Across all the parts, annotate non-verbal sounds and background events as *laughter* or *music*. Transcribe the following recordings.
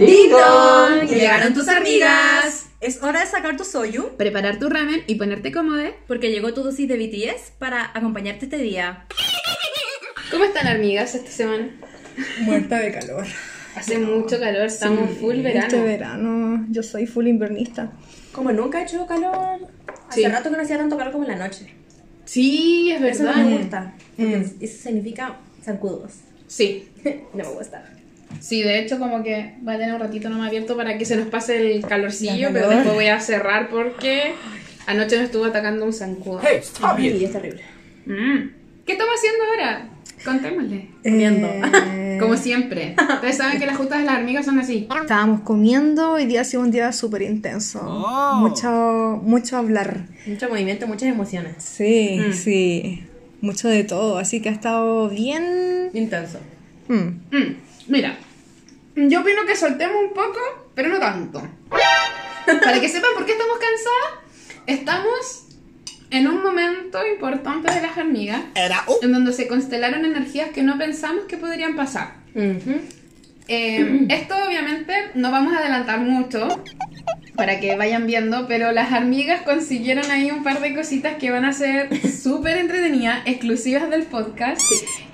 ¡Ding! ¡Llegaron tus amigas! Es hora de sacar tu soyu. Preparar tu ramen y ponerte cómodo. Porque llegó tu dosis de BTS para acompañarte este día. ¿Cómo están amigas esta semana? Muerta de calor. Hace mucho calor, estamos full verano. Este verano, yo soy full invernista. Como nunca ha hecho calor. Hace Sí. rato que no hacía tanto calor como en la noche. Sí, es Eso no verdad. me gusta. porque Mm. Eso significa zancudos. Sí, *laughs* no me gusta. Sí, de hecho como que va a tener un ratito nomás abierto para que se nos pase el calorcillo, pero después voy a cerrar porque anoche nos estuvo atacando un zancudo. Ay, es terrible. Mm. ¿Qué estamos haciendo ahora? Contémosle. Comiendo. Eh, *laughs* Como siempre. Ustedes saben que las juntas de las hormigas son así. Estábamos comiendo, hoy día ha sido un día súper intenso. Mucho, mucho hablar. Mucho movimiento, muchas emociones. Sí, Mm. sí. Mucho de todo, así que ha estado bien... Intenso. Mm. Mira, yo opino que soltemos un poco, pero no tanto. Para que sepan por qué estamos cansadas, estamos en un momento importante de las hormigas, en donde se constelaron energías que no pensamos que podrían pasar. Eh, esto obviamente no vamos a adelantar mucho para que vayan viendo, pero las hormigas consiguieron ahí un par de cositas que van a ser súper entretenidas, exclusivas del podcast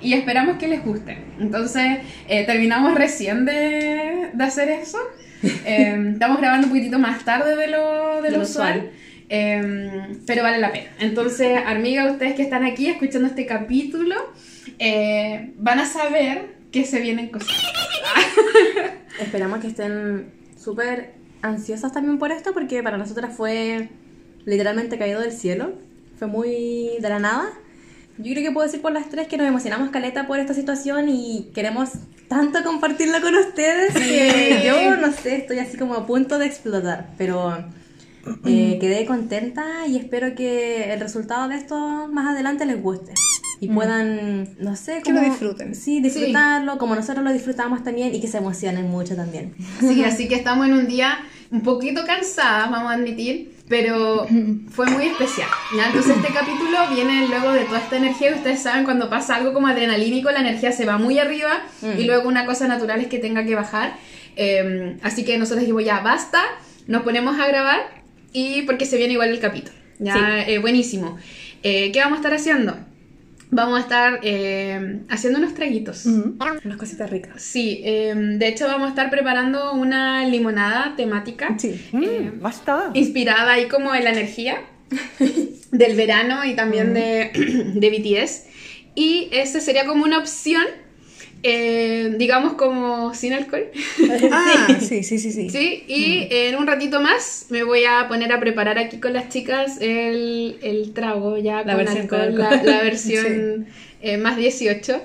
y esperamos que les guste. Entonces, eh, terminamos recién de, de hacer eso. *laughs* Eh, estamos grabando un poquitito más tarde de lo, de lo lo usual. usual. eh, pero vale la pena. Entonces, amigas, ustedes que están aquí escuchando este capítulo, van a saber que se vienen cosas. *laughs* Esperamos que estén súper ansiosas también por esto, porque para nosotras fue literalmente caído del cielo. Fue muy de la nada. Yo creo que puedo decir por las tres que nos emocionamos caleta por esta situación y queremos tanto compartirla con ustedes que yo no sé, estoy así como a punto de explotar, pero eh, quedé contenta y espero que el resultado de esto más adelante les guste y puedan, no sé, Que lo como- disfruten. Sí, disfrutarlo como nosotros lo disfrutamos también y que se emocionen mucho también. Sí, así que estamos en un día un poquito cansadas, vamos a admitir, pero fue muy especial. ¿ya? Entonces este capítulo viene luego de toda esta energía ustedes saben cuando pasa algo como adrenalínico, la energía se va muy arriba y luego una cosa natural es que tenga que bajar. Eh, así que nosotros dijimos ya, basta, nos ponemos a grabar y porque se viene igual el capítulo. Ya, eh, buenísimo. Eh, ¿Qué vamos a estar haciendo? Vamos a estar eh, haciendo unos traguitos. Mm. Unas cositas ricas. Sí, eh, de hecho vamos a estar preparando una limonada temática Sí. eh, Basta. inspirada ahí como en la energía *laughs* del verano y también de, *clears throat* de BTS. Y esa sería como una opción, eh, digamos como sin alcohol. *laughs* Ah, *laughs* sí, sí, sí, sí. Sí, y en un ratito más me voy a poner a preparar aquí con las chicas el, el trago ya La con versión con alcohol, la, alcohol. la versión eh, más 18.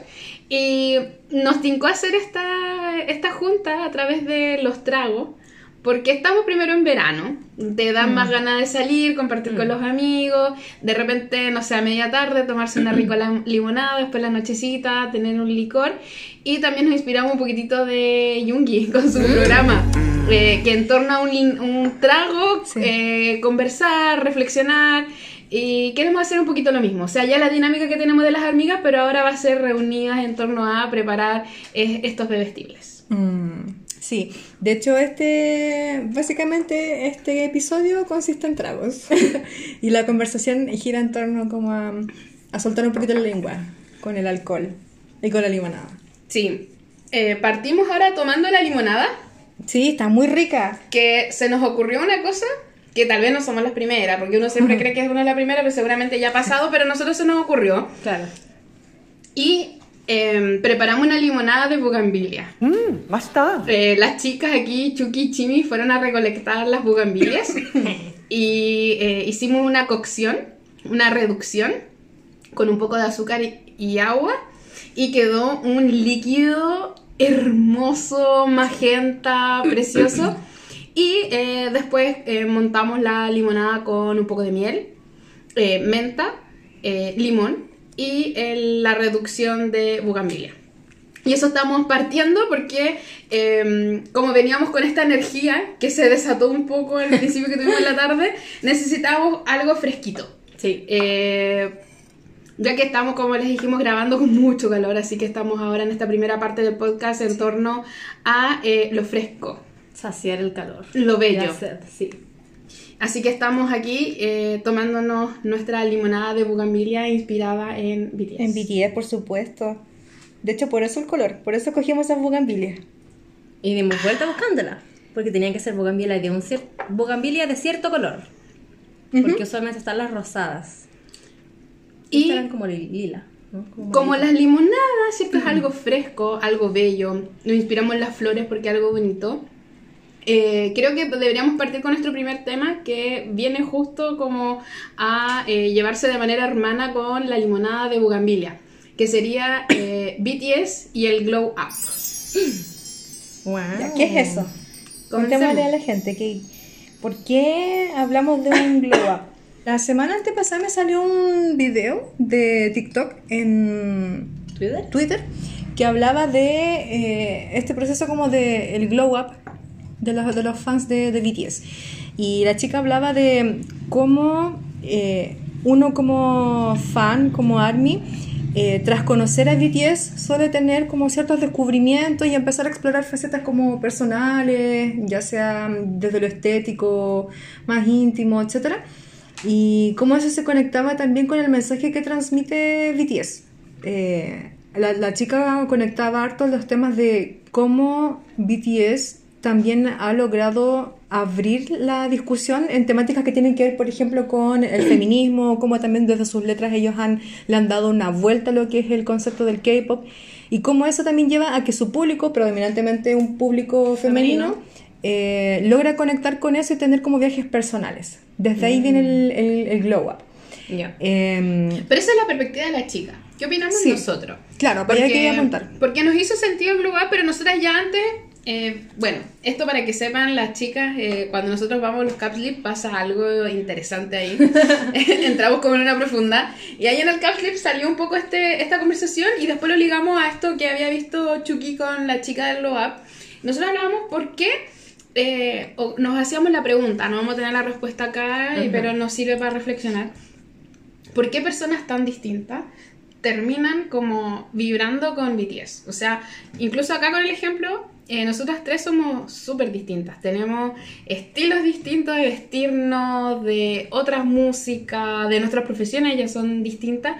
Y nos tincó hacer esta, esta junta a través de los tragos, porque estamos primero en verano, te dan más ganas de salir, compartir con los amigos, de repente, no sé, a media tarde tomarse una rica la- limonada, después la nochecita, tener un licor, y también nos inspiramos un poquitito de Yungi *laughs* con su programa, eh, que en torno a un, un trago, Sí. eh, conversar, reflexionar, y queremos hacer un poquito lo mismo, o sea, ya la dinámica que tenemos de las hormigas, pero ahora va a ser reunidas en torno a preparar eh, estos bebestibles. Mm, sí, de hecho este, básicamente este episodio consiste en tragos *laughs* y la conversación gira en torno como a, a soltar un poquito la lengua con el alcohol y con la limonada. Sí, Eh, partimos ahora tomando la limonada. Sí, está muy rica. que se nos ocurrió una cosa que tal vez no somos las primeras, porque uno siempre cree que es una de las primeras, pero seguramente ya ha pasado, pero a nosotros se nos ocurrió. Claro. Y eh, preparamos una limonada de bugambilia. Mm, basta. Eh, las chicas aquí, Chucky y Chimi, fueron a recolectar las bugambilias *laughs* y eh, hicimos una cocción, una reducción con un poco de azúcar y, y agua y quedó un líquido hermoso, magenta, precioso. *coughs* Y eh, después eh, montamos la limonada con un poco de miel, eh, menta, eh, limón y el- la reducción de bugambilia. Y eso estamos partiendo porque eh, como veníamos con esta energía que se desató un poco al principio que tuvimos en la tarde, necesitábamos algo fresquito. Sí. Eh, ya que estamos, como les dijimos, grabando con mucho calor, así que estamos ahora en esta primera parte del podcast en torno a eh, lo fresco. Saciar el calor. Lo bello. Sí. Así que estamos aquí eh, tomándonos nuestra limonada de bugambilia inspirada en BTS. En BTS, por supuesto. De hecho, por eso el color. Por eso cogimos esas bugambilias. Y dimos vuelta buscándola. Porque tenían que ser bugambilia de un cier- bugambilia de cierto color. Porque usualmente están las rosadas. Y estas eran como li- lila. ¿no? Como las limonadas, ¿cierto? Es algo fresco, algo bello. Nos inspiramos en las flores porque es algo bonito. Eh, creo que deberíamos partir con nuestro primer tema que viene justo como a eh, llevarse de manera hermana con la limonada de Bugambilia, que sería eh, BTS y el Glow Up. Wow. Ya, ¿Qué es eso? Contémosle a la gente que, ¿por qué hablamos de un glow up? *laughs* La semana antepasada me salió un video de TikTok en ¿Twitter? Twitter que hablaba de eh, este proceso como de el glow up de los, de los fans de, de BTS. Y la chica hablaba de cómo eh, uno como fan, como ARMY, eh, tras conocer a BTS suele tener como ciertos descubrimientos y empezar a explorar facetas como personales, ya sea desde lo estético, más íntimo, etc. Y cómo eso se conectaba también con el mensaje que transmite BTS. Eh, la, la chica conectaba harto los temas de cómo BTS también ha logrado abrir la discusión en temáticas que tienen que ver, por ejemplo, con el feminismo, cómo también desde sus letras ellos han, le han dado una vuelta a lo que es el concepto del K-pop y cómo eso también lleva a que su público, predominantemente un público femenino, Femenino. eh, logra conectar con eso y tener como viajes personales. Desde ahí viene el, el- el glow up. Em, Pero esa es la perspectiva de la chica. ¿Qué opinamos Sí. nosotros? claro, allá quería apuntar. Porque nos hizo sentido el Glow Up, pero nosotras ya antes. Eh, bueno, esto para que sepan las chicas, eh, cuando nosotros vamos a los Capslip pasa algo interesante ahí. *laughs* *laughs* Entramos como en una profunda. Y ahí en el Capslip salió un poco este, esta conversación y después lo ligamos a esto que había visto Chucky con la chica del Glow Up. Nosotros hablábamos por qué eh, nos hacíamos la pregunta, no vamos a tener la respuesta acá, y- pero nos sirve para reflexionar. ¿Por qué personas tan distintas terminan como vibrando con BTS? O sea, incluso acá con el ejemplo, eh, nosotras tres somos súper distintas. Tenemos estilos distintos de vestirnos, de otras músicas, de nuestras profesiones, ya son distintas.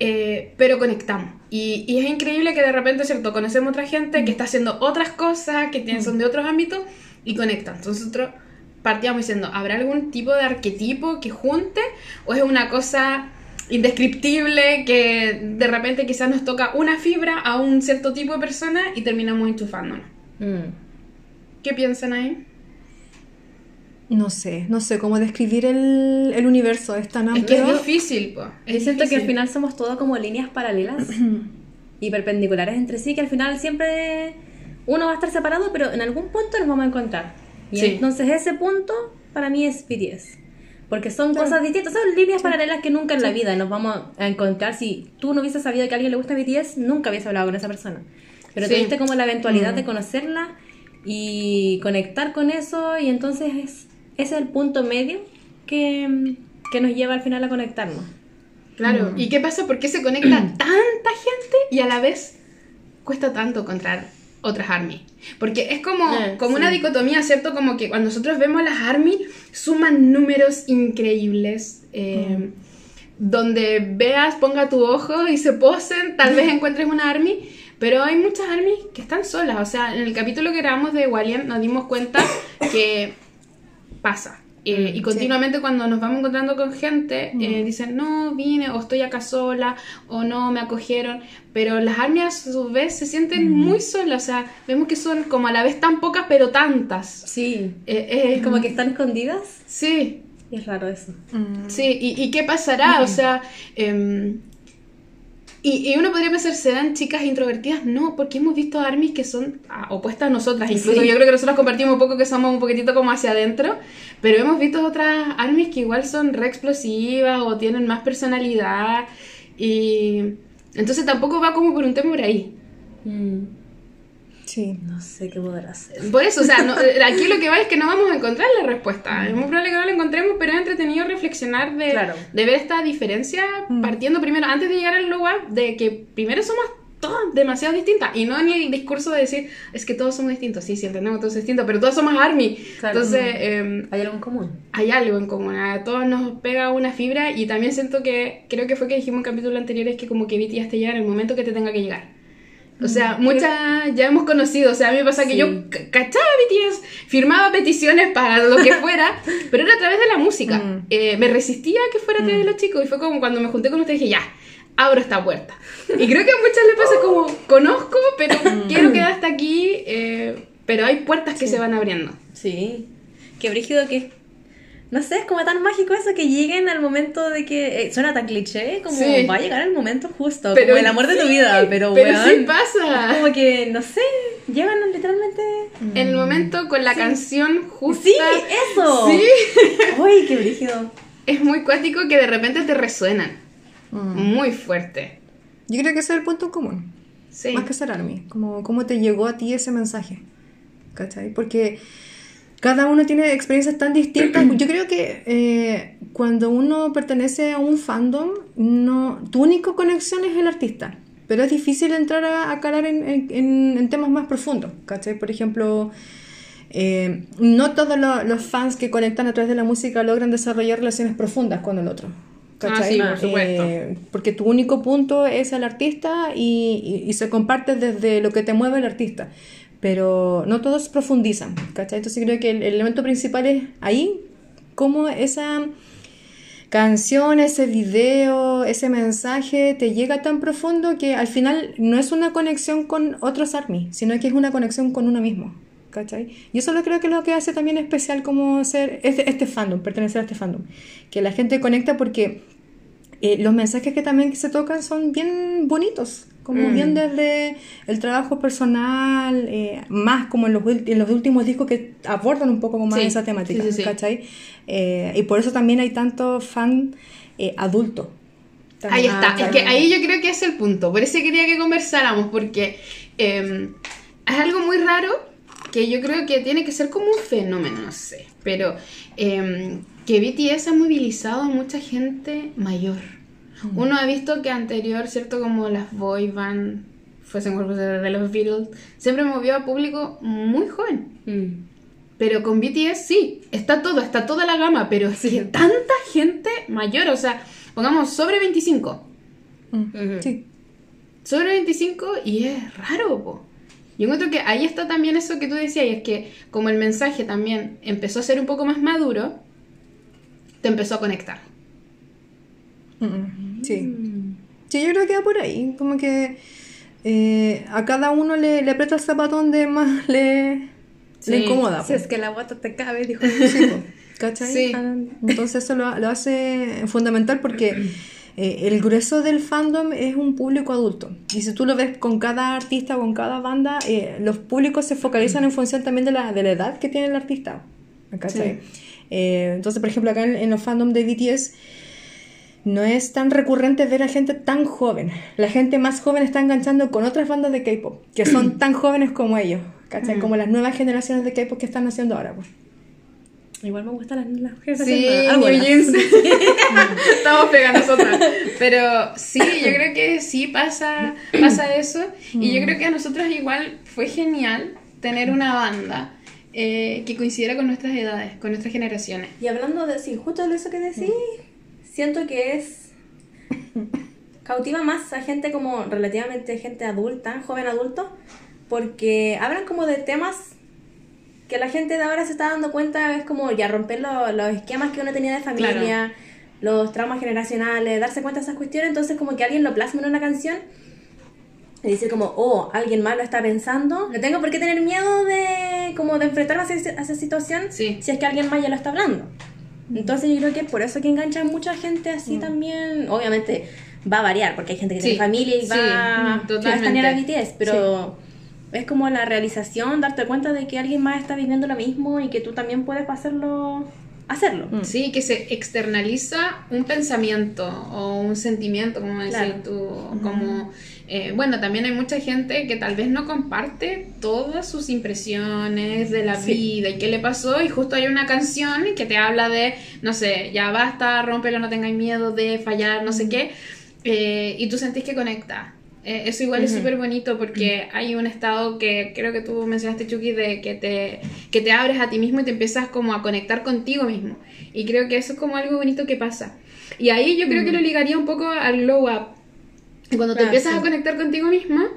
eh, pero conectamos. Y, y es increíble que de repente, ¿cierto? Conocemos otra gente que está haciendo otras cosas, que tienen, son de otros ámbitos y conectan. Entonces nosotros partíamos diciendo, ¿habrá algún tipo de arquetipo que junte? ¿O es una cosa indescriptible que de repente quizás nos toca una fibra a un cierto tipo de persona y terminamos enchufándonos? Mm. ¿Qué piensan ahí? No sé, no sé cómo describir el, el universo, es tan Es que amplio. es difícil, po. Es Yo siento que difícil. al final somos todo como líneas paralelas *clears throat* y perpendiculares entre sí, que al final siempre uno va a estar separado, pero en algún punto nos vamos a encontrar. Y Sí. entonces ese punto para mí es BTS. Porque son cosas distintas, son líneas paralelas que nunca en la vida nos vamos a encontrar. Si tú no hubieses sabido que a alguien le gusta BTS, nunca hubieses hablado con esa persona. Pero Sí. tuviste como la eventualidad de conocerla y conectar con eso y entonces es, ese es el punto medio que, que nos lleva al final a conectarnos. Claro. ¿Y qué pasa? ¿Por qué se conecta *clears throat* tanta gente y a la vez cuesta tanto encontrar otras ARMY? Porque es como, Eh, como sí. una dicotomía, ¿cierto? Como que cuando nosotros vemos las ARMY, suman números increíbles. eh, Donde veas, ponga tu ojo y se posen, tal vez encuentres una ARMY. Pero hay muchas ARMY que están solas. O sea, en el capítulo que grabamos de Walian nos dimos cuenta que pasa. Eh, y continuamente cuando nos vamos encontrando con gente, eh, dicen, no, vine, o estoy acá sola, o no, me acogieron. Pero las armias a su vez se sienten muy solas, o sea, vemos que son como a la vez tan pocas, pero tantas. Sí. Eh, Es como que están escondidas Sí, y es raro eso. Mm, sí, ¿y, y qué pasará? O sea, em, y, y uno podría pensar, ¿serán chicas introvertidas? No, porque hemos visto armies que son ah, opuestas a nosotras. Incluso Sí. yo creo que nosotros compartimos un poco que somos un poquitito como hacia adentro, pero hemos visto otras armies que igual son re explosivas o tienen más personalidad. Y entonces tampoco va como por un tema por ahí. Sí. No sé qué podrá hacer. Por eso, o sea, no- *laughs* eh, aquí lo que va es que no vamos a encontrar la respuesta. Es muy probable que no la encontremos, pero es entretenido reflexionar de, Claro. de ver esta diferencia partiendo primero, antes de llegar al lugar, de que primero somos todas demasiado distintas. Y no en el discurso de decir, es que todos somos distintos. Sí, sí, entendemos todos distintos, pero todos somos ARMY. Claro. Entonces, eh, Hay algo en común. hay algo en común. A todos nos pega una fibra. Y también siento que, creo que fue que dijimos en capítulo anteriores que como que BTS te llega en el momento que te tenga que llegar. O sea, muchas ya hemos conocido. O sea, a mí me pasa que yo cachaba BTS, firmaba peticiones para lo que *laughs* fuera, pero era a través de la música. Mm. Eh, me resistía a que fuera a través de los chicos. Y fue como cuando me junté con ustedes dije, ya, abro esta puerta. Y creo que a muchas les pasa *laughs* como, conozco, pero quiero quedar hasta aquí. eh, pero hay puertas que se van abriendo. Sí. Qué brígido que. No sé, es como tan mágico eso que lleguen al momento de que. eh, suena tan cliché, como Sí. va a llegar el momento justo. Pero como el amor de tu vida, pero, pero weón, sí pasa. Como que, no sé, llegan literalmente. En el momento con la canción justa. Sí, eso. Sí. *laughs* Uy, qué brígido. Es muy cuático que de repente te resuenan. Mm. Muy fuerte. Yo creo que ese es el punto común. Sí. Más que ser ARMY. Como, ¿Cómo te llegó a ti ese mensaje? ¿Cachai? Porque cada uno tiene experiencias tan distintas. *clears throat* Yo creo que eh, cuando uno pertenece a un fandom, no, tu única conexión es el artista. Pero es difícil entrar a, a calar en, en- temas más profundos. ¿Cachai? Por ejemplo, eh, no todos lo- los fans que conectan a través de la música logran desarrollar relaciones profundas con el otro. Ah, sí, por supuesto. Eh, porque tu único punto es el artista y, y- y se comparte desde lo que te mueve el artista. Pero no todos profundizan, ¿cachai? Entonces creo que el, el elemento principal es ahí, cómo esa canción, ese video, ese mensaje te llega tan profundo que al final no es una conexión con otros ARMY, sino que es una conexión con uno mismo. ¿Cachai? Y eso lo creo que es lo que hace también especial como ser este, este fandom, pertenecer a este fandom. Que la gente conecta porque eh, los mensajes que también se tocan son bien bonitos, como Mm. bien desde el trabajo personal, eh, más como en los, en los últimos discos que abordan un poco más Sí, esa temática, sí, sí. ¿cachai? Eh, y por eso también hay tanto fan eh, adulto. Ahí está. Ah, es que ahí yo creo que es el punto. Por eso quería que conversáramos, porque eh, es algo muy raro que yo creo que tiene que ser como un fenómeno, no sé. Pero eh, que BTS ha movilizado a mucha gente mayor. Uno ha visto que anterior, ¿cierto? Como las boy band, fuesen grupos de, los Beatles, siempre movió a público muy joven. Mm. Pero con BTS sí, está todo, está toda la gama, pero es que tanta gente mayor, o sea, pongamos sobre 25. Mm. Sí. Sobre 25 y es raro, po. Yo encuentro que ahí está también eso que tú decías, y es que como el mensaje también empezó a ser un poco más maduro, te empezó a conectar. Mm, mm, Sí. Sí, yo creo que va por ahí. Como que eh, a cada uno le, le aprieta el zapatón de más *laughs* le, Sí. le incomoda. Si po. es que la guata te cabe, dijo. Sí. ¿Cachai? Sí. Entonces eso lo, lo hace fundamental porque eh, el grueso del fandom es un público adulto. Y si tú lo ves con cada artista, con cada banda, eh, los públicos se focalizan en función también de la, de la edad que tiene el artista. ¿cachai? Eh, entonces, por ejemplo, acá en, en los fandom de BTS no es tan recurrente ver a gente tan joven. La gente más joven está enganchando con otras bandas de K-pop que son *clears throat* tan jóvenes como ellos. ¿cachai? Como las nuevas generaciones de K-pop que están haciendo ahora. Pues. Igual me gustan las, las Sí, generaciones New nuevas. Jeans. *laughs* Estamos pegando nosotras. Pero sí, yo *laughs* creo que sí pasa, pasa eso. Y yo creo que a nosotros igual fue genial tener una banda eh, que coincidiera con nuestras edades, con nuestras generaciones. Y hablando de sí, justo de eso que decís, siento que es cautiva más a gente como relativamente gente adulta, joven adulto, porque hablan como de temas que la gente de ahora se está dando cuenta, es como ya romper lo- los esquemas que uno tenía de familia, los traumas generacionales, darse cuenta de esas cuestiones, entonces como que alguien lo plasma en una canción y decir como, oh, alguien más lo está pensando, no tengo por qué tener miedo de como de enfrentarme a esa, a esa situación Sí. si es que alguien más ya lo está hablando. Entonces yo creo que es por eso que enganchan mucha gente así también. Obviamente va a variar, porque hay gente que Sí, tiene familia y va, va a estanear a BTS, pero es como la realización, darte cuenta de que alguien más está viviendo lo mismo y que tú también puedes hacerlo. hacerlo. Mm. Sí, que se externaliza un pensamiento o un sentimiento, como decir Claro. tú, como... eh, bueno, también hay mucha gente que tal vez no comparte todas sus impresiones de la Sí. vida y qué le pasó y justo hay una canción que te habla de, no sé, ya basta, rómpelo, no tengáis miedo de fallar, no sé qué, eh, y tú sentís que conecta. Eh, eso igual es súper bonito porque hay un estado que creo que tú mencionaste, Chucky, de que te, que te abres a ti mismo y te empiezas como a conectar contigo mismo. Y creo que eso es como algo bonito que pasa. Y ahí yo creo que lo ligaría un poco al glow up. Cuando te empiezas sí. a conectar contigo misma,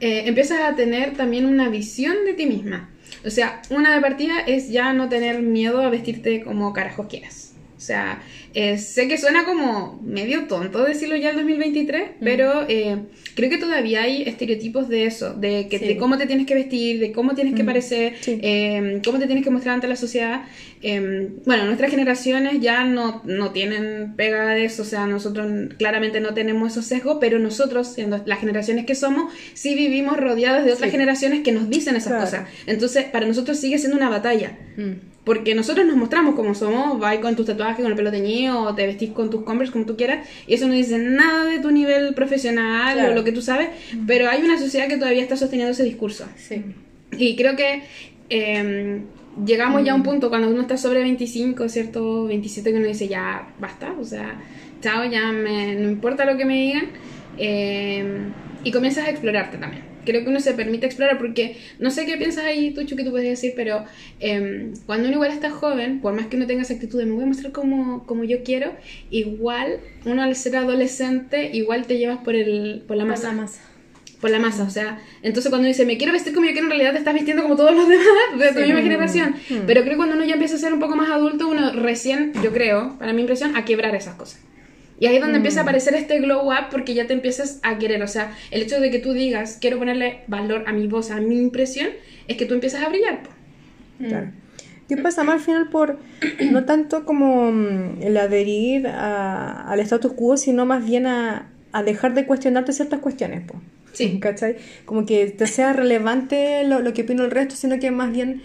eh, empiezas a tener también una visión de ti misma. O sea, una de partida es ya no tener miedo a vestirte como carajos quieras. O sea, eh, sé que suena como medio tonto decirlo ya en 2023, pero eh, creo que todavía hay estereotipos de eso, de, que, Sí. de cómo te tienes que vestir, de cómo tienes que parecer, Sí. eh, cómo te tienes que mostrar ante la sociedad. Eh, bueno, nuestras generaciones ya no, no tienen pega de eso, o sea, nosotros claramente no tenemos esos sesgos, pero nosotros, siendo las generaciones que somos, sí vivimos rodeados de otras Sí. generaciones que nos dicen esas Claro. cosas. Entonces, para nosotros sigue siendo una batalla. Mm. Porque nosotros nos mostramos como somos, vais con tus tatuajes, con el pelo teñido, o te vestís con tus converse como tú quieras, y eso no dice nada de tu nivel profesional Claro. o lo que tú sabes, pero hay una sociedad que todavía está sosteniendo ese discurso. Sí. Y creo que eh, llegamos ya a un punto cuando uno está sobre 25, ¿cierto? 27, que uno dice ya basta, o sea, chao, ya me, no importa lo que me digan. eh, y comienzas a explorarte también. Creo que uno se permite explorar porque no sé qué piensas ahí, tú, que tú puedes decir, pero eh, cuando uno igual está joven, por más que uno tenga esa actitud de me voy a mostrar como, como yo quiero, igual uno al ser adolescente, igual te llevas por, el, por la masa Masa, masa. por la masa, o sea, entonces cuando dice me quiero vestir como yo quiero, en realidad te estás vistiendo como todos los demás *laughs* de tu misma generación. Pero creo que cuando uno ya empieza a ser un poco más adulto, uno recién, yo creo, para mi impresión, a quebrar esas cosas. Y ahí es donde empieza a aparecer este glow up porque ya te empiezas a querer, o sea, el hecho de que tú digas quiero ponerle valor a mi voz, a mi impresión, es que tú empiezas a brillar. po. Claro. ¿Qué pasa más al final por *clears throat* no tanto como mm, el adherir a- al status quo, sino más bien a, a dejar de cuestionarte ciertas cuestiones? po? Sí. *laughs* ¿Cachai? Como que te sea relevante lo, lo que opina el resto, sino que más bien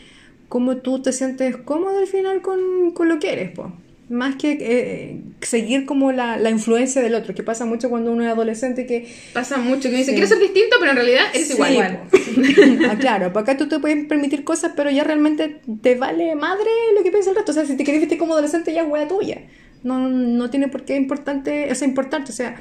cómo tú te sientes cómodo al final con, con lo que eres, po. Más que eh, seguir como la, la influencia del otro, que pasa mucho cuando uno es adolescente que Pasa mucho que uno dice Sí. quiero ser distinto, pero en realidad eres Sí, igual. *laughs* ah, claro, acá tú te puedes permitir cosas, pero ya realmente te vale madre lo que piensa el resto. O sea, si te querés vestir como adolescente, ya es hueá tuya. No, no tiene por qué importante, es importante. O sea,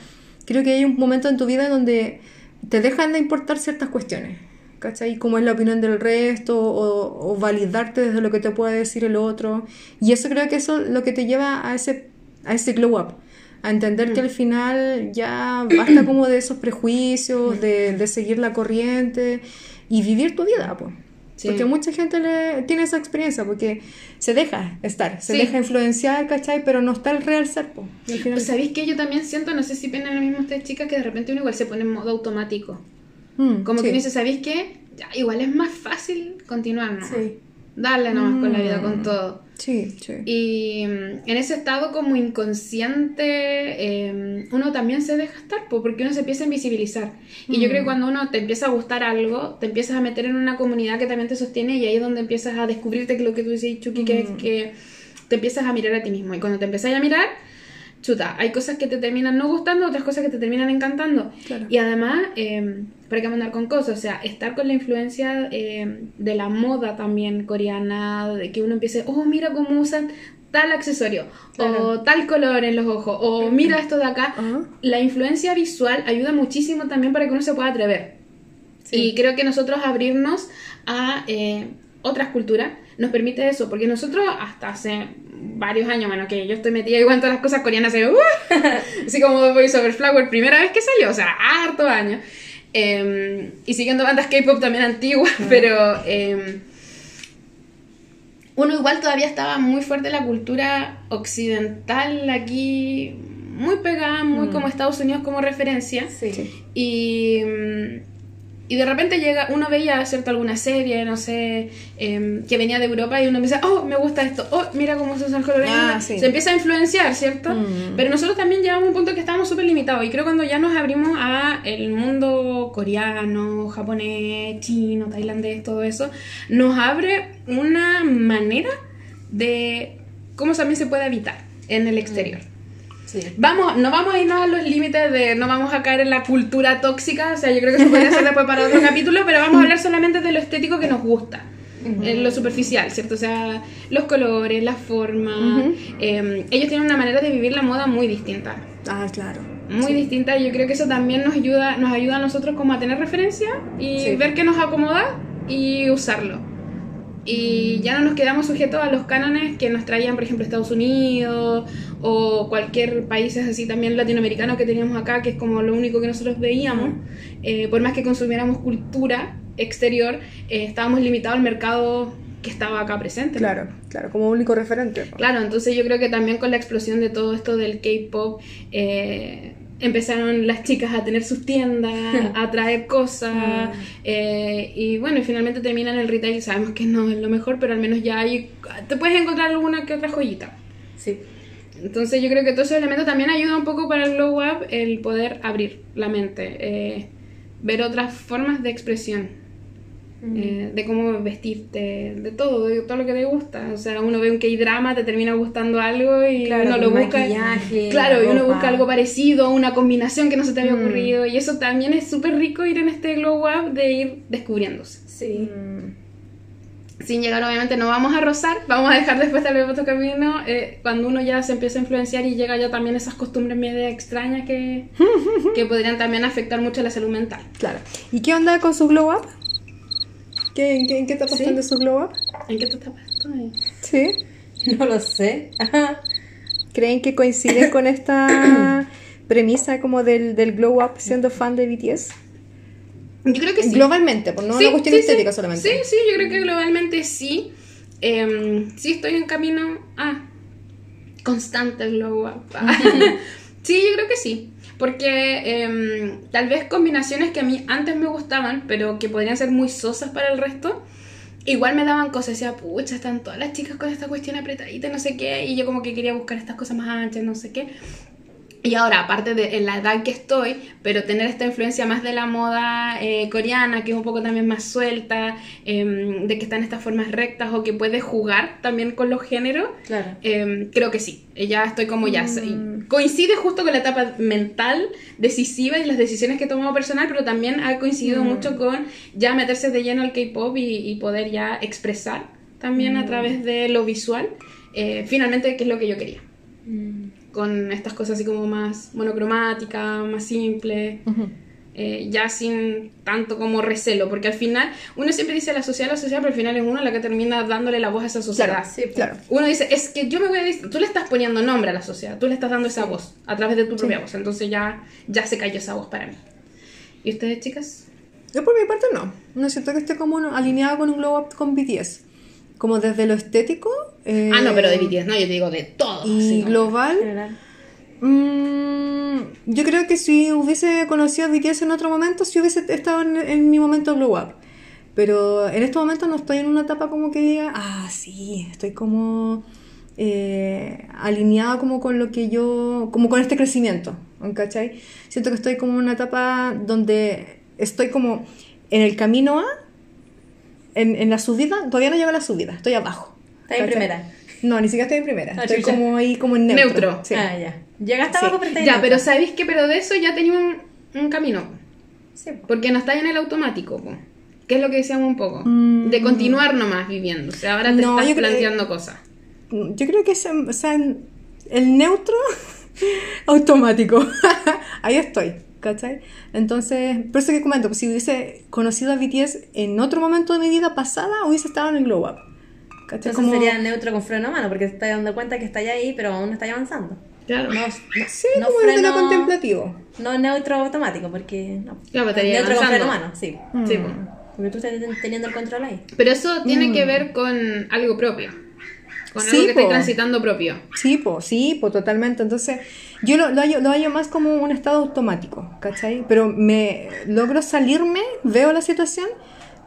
creo que hay un momento en tu vida donde te dejan de importar ciertas cuestiones. ¿Cachai? Como es la opinión del resto, o, o validarte desde lo que te puede decir el otro. Y eso creo que eso es lo que te lleva a ese, a ese glow up. A entender que al final ya basta *clears throat* como de esos prejuicios, de, de seguir la corriente y vivir tu vida, pues. Sí. Porque mucha gente le, tiene esa experiencia, porque se deja estar, se Sí. deja influenciar, ¿cachai? Pero no está el real ser, po. Y al final- Pues, ¿Sabéis que yo también siento, no sé si piensan lo mismo ustedes chicas, que de repente uno igual se pone en modo automático? Mm, Como sí. que uno dice, ¿sabéis qué? Ya, igual es más fácil continuar, ¿no? Sí. Darle nomás con la vida, Mm. con todo. Sí, sí. Y mm, en ese estado como inconsciente, eh, uno también se deja estar, po, porque uno se empieza a invisibilizar. Y yo creo que cuando uno te empieza a gustar algo, te empiezas a meter en una comunidad que también te sostiene y ahí es donde empiezas a descubrirte que lo que tú dices, Chucky, que, que te empiezas a mirar a ti mismo. Y cuando te empiezas a mirar, chuta, hay cosas que te terminan no gustando, otras cosas que te terminan encantando. Claro. Y además, eh, mandar con cosas, o sea, estar con la influencia eh, de la moda también coreana, de que uno empiece, oh, mira cómo usan tal accesorio, o tal color en los ojos, o mira esto de acá. La influencia visual ayuda muchísimo también para que uno se pueda atrever. Sí. Y creo que nosotros abrirnos a eh, otras culturas nos permite eso, porque nosotros hasta hace varios años, bueno, que yo estoy metida igual en todas las cosas coreanas, así, ¡uh! *laughs* así como Voice Over Flower, primera vez que salió, o sea, harto años. Eh, y siguiendo bandas K-pop también antiguas, pero eh, uno igual todavía estaba muy fuerte la cultura occidental aquí, muy pegada, muy como Estados Unidos como referencia. Sí. Y, mm, y de repente llega, uno veía, ¿cierto? Alguna serie, no sé, em, que venía de Europa y uno empieza, oh, me gusta esto, oh, mira cómo se usa el color. Ah, sí. Se empieza a influenciar, ¿cierto? Mm. Pero nosotros también llegamos a un punto que estábamos súper limitados. Y creo cuando ya nos abrimos a el mundo coreano, japonés, chino, tailandés, todo eso, nos abre una manera de cómo también se puede habitar en el exterior. Sí. Vamos, no vamos a irnos a los límites de no vamos a caer en la cultura tóxica, o sea, yo creo que eso podría ser después para otro *laughs* capítulo, pero vamos a hablar solamente de lo estético que nos gusta, en lo superficial, ¿cierto? O sea, los colores, la forma. eh, ellos tienen una manera de vivir la moda muy distinta, Ah, claro. muy distinta y yo creo que eso también nos ayuda, nos ayuda a nosotros como a tener referencia y Sí. ver qué nos acomoda y usarlo. Y ya no nos quedamos sujetos a los cánones que nos traían, por ejemplo, Estados Unidos o cualquier país así también latinoamericano que teníamos acá, que es como lo único que nosotros veíamos. Eh, por más que consumiéramos cultura exterior, eh, estábamos limitados al mercado que estaba acá presente. ¿no? Claro, claro, como único referente. Claro, entonces yo creo que también con la explosión de todo esto del K-pop, eh, empezaron las chicas a tener sus tiendas, *laughs* a traer cosas, eh, y bueno, y finalmente terminan el retail. Sabemos que no es lo mejor, pero al menos ya hay, te puedes encontrar alguna que otra joyita. Sí. Entonces yo creo que todos esos elementos también ayudan un poco para el glow up el poder abrir la mente, eh, ver otras formas de expresión. Eh, de cómo vestirte, de todo, de todo lo que te gusta. O sea, uno ve un K-drama, te termina gustando algo y Claro, uno lo busca. claro, y uno busca algo parecido, una combinación que no se te había Mm. ocurrido. Y eso también es súper rico ir en este glow up de ir descubriéndose. Sí. Mm, Sin llegar, obviamente, no vamos a rozar, vamos a dejar después tal vez otro camino. eh, cuando uno ya se empieza a influenciar y llega ya también esas costumbres medio extrañas que, *laughs* que podrían también afectar mucho la salud mental. Claro. ¿Y qué onda con su glow up? ¿Qué, en, qué, en qué etapa Sí. están de su glow up? ¿En qué está pasando? Sí. *laughs* No lo sé. ¿Creen que coincide con esta *coughs* premisa como del, del glow up siendo fan de BTS? Yo creo que sí. Globalmente, pues no Sí, una cuestión sí, estética sí. solamente. Sí, sí, yo creo que globalmente sí. Em, sí estoy en camino a constante glow up. *laughs* sí, yo creo que sí. Porque em, tal vez combinaciones que a mí antes me gustaban, pero que podrían ser muy sosas para el resto, igual me daban cosas. Decía, pucha, están todas las chicas con esta cuestión apretadita, no sé qué. Y yo como que quería buscar estas cosas más anchas, no sé qué. Y ahora, aparte de en la edad que estoy, pero tener esta influencia más de la moda eh, coreana, que es un poco también más suelta, em, de que están estas formas rectas o que puede jugar también con los géneros, Claro. em, creo que sí. Eh, Ya estoy como ya. y Coincide justo con la etapa mental decisiva y las decisiones que he tomado personal, pero también ha coincidido mucho con ya meterse de lleno al K-pop y, y poder ya expresar también a través de lo visual, eh, finalmente, qué es lo que yo quería con estas cosas así como más monocromáticas, más simples, Ujú. eh, ya sin tanto como recelo, porque al final uno siempre dice la sociedad, la sociedad, pero al final es uno la que termina dándole la voz a esa sociedad. Claro, Sí, pues. claro. Uno dice, es que yo me voy a... Tú le estás poniendo nombre a la sociedad, tú le estás dando esa voz a través de tu propia voz, entonces ya, ya se cayó esa voz para mí. ¿Y ustedes, chicas? Yo por mi parte no. No siento que esté como alineado con un glow up con BTS. Como desde lo estético. Eh, Ah, no, pero de BTS, no, yo te digo de todo. Y así como- global. Mm, yo creo que si hubiese conocido a BTS en otro momento, si hubiese estado en, en mi momento glow up. Pero en este momento no estoy en una etapa como que diga, ah, sí, estoy como eh, alineado como con lo que yo, como con este crecimiento, ¿cachai? Siento que estoy como en una etapa donde estoy como en el camino a, en, en la subida, todavía no llego a la subida, estoy abajo. Está en primera. No, ni siquiera estoy en primera, Ah, estoy chucha. como ahí como en neutro. Neutro. Sí. Ah, ya. Llegaste Sí. abajo, pero está Ya, pero. ¿sabéis que Pero de eso ya tenía un, un camino. Sí. Porque no está en el automático, po. que es lo que decíamos un poco. Mm. De continuar nomás viviendo. O sea, ahora te No, estás planteando cosas. Yo creo que es, o sea, en- el neutro *laughs* automático. *laughs* Ahí estoy, ¿cachai? Entonces, por eso que comento, pues, si hubiese conocido a BTS en otro momento de mi vida pasada, hubiese estado en el glow up. ¿Cachai? Entonces Como- sería neutro con freno a mano, porque te estás dando cuenta que está ahí, pero aún no está avanzando. Claro. No, no, Sí, no como freno- contemplativo. No neutro automático, porque no. Claro, iría neutro con freno a avanzando. mano, sí. Sí, Mm. po. Porque tú estás ten- teniendo el control ahí. Pero eso tiene que ver con algo propio. Con Mm. Sí, algo que po. transitando propio. Sí, pues, sí, pues totalmente. Entonces, yo lo, lo, hallo, lo hallo más como un estado automático, ¿cachai? Pero me logro salirme, veo la situación,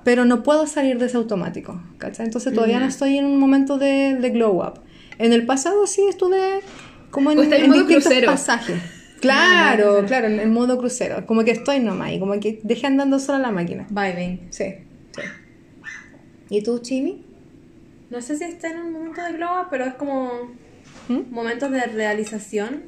pero no puedo salir de ese automático, ¿cachai? Entonces todavía no estoy en un momento de, de glow up. En el pasado sí estuve como en, O está en en modo distintos crucero. pasajes. *laughs* Claro, claro, en, en modo crucero. Como que estoy nomás y como que dejé andando sola la máquina. Vibing. Sí, sí. ¿Y tú, Chimi? No sé si está en un momento de glow up, pero es como ¿Mm? momentos de realización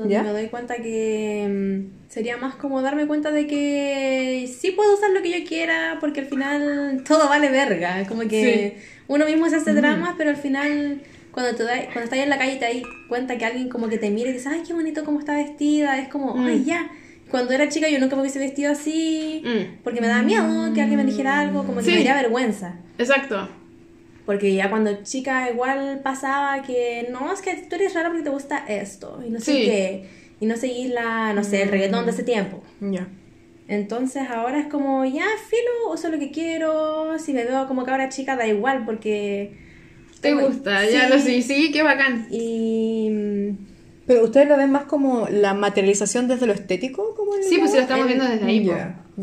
donde ¿Ya? me doy cuenta que mm, sería más como darme cuenta de que sí puedo usar lo que yo quiera porque al final *laughs* todo vale verga. Como que uno mismo se hace dramas, pero al final cuando, te da, cuando estás en la calle y te das cuenta que alguien como que te mira y dices, ay, qué bonito cómo está vestida, es como, Mm. ay, ya. Cuando era chica yo nunca me hubiese vestido así, Mm. porque me daba miedo que alguien me dijera algo, como que Sí. me daría vergüenza. Exacto. Porque ya cuando chica igual pasaba que no, es que tú eres rara porque te gusta esto y no sé Sí. qué. Y no seguís la, no sé, el reggaetón de ese tiempo. Ya. Entonces ahora es como, ya, filo, uso lo que quiero. Si me veo como cabra chica, da igual porque... Te como- gusta, ya lo sí, sí, qué bacán. Y... mm, Pero ustedes lo ven más como la materialización desde lo estético, como el Sí, pues sí lo estamos el- viendo desde ahí. po.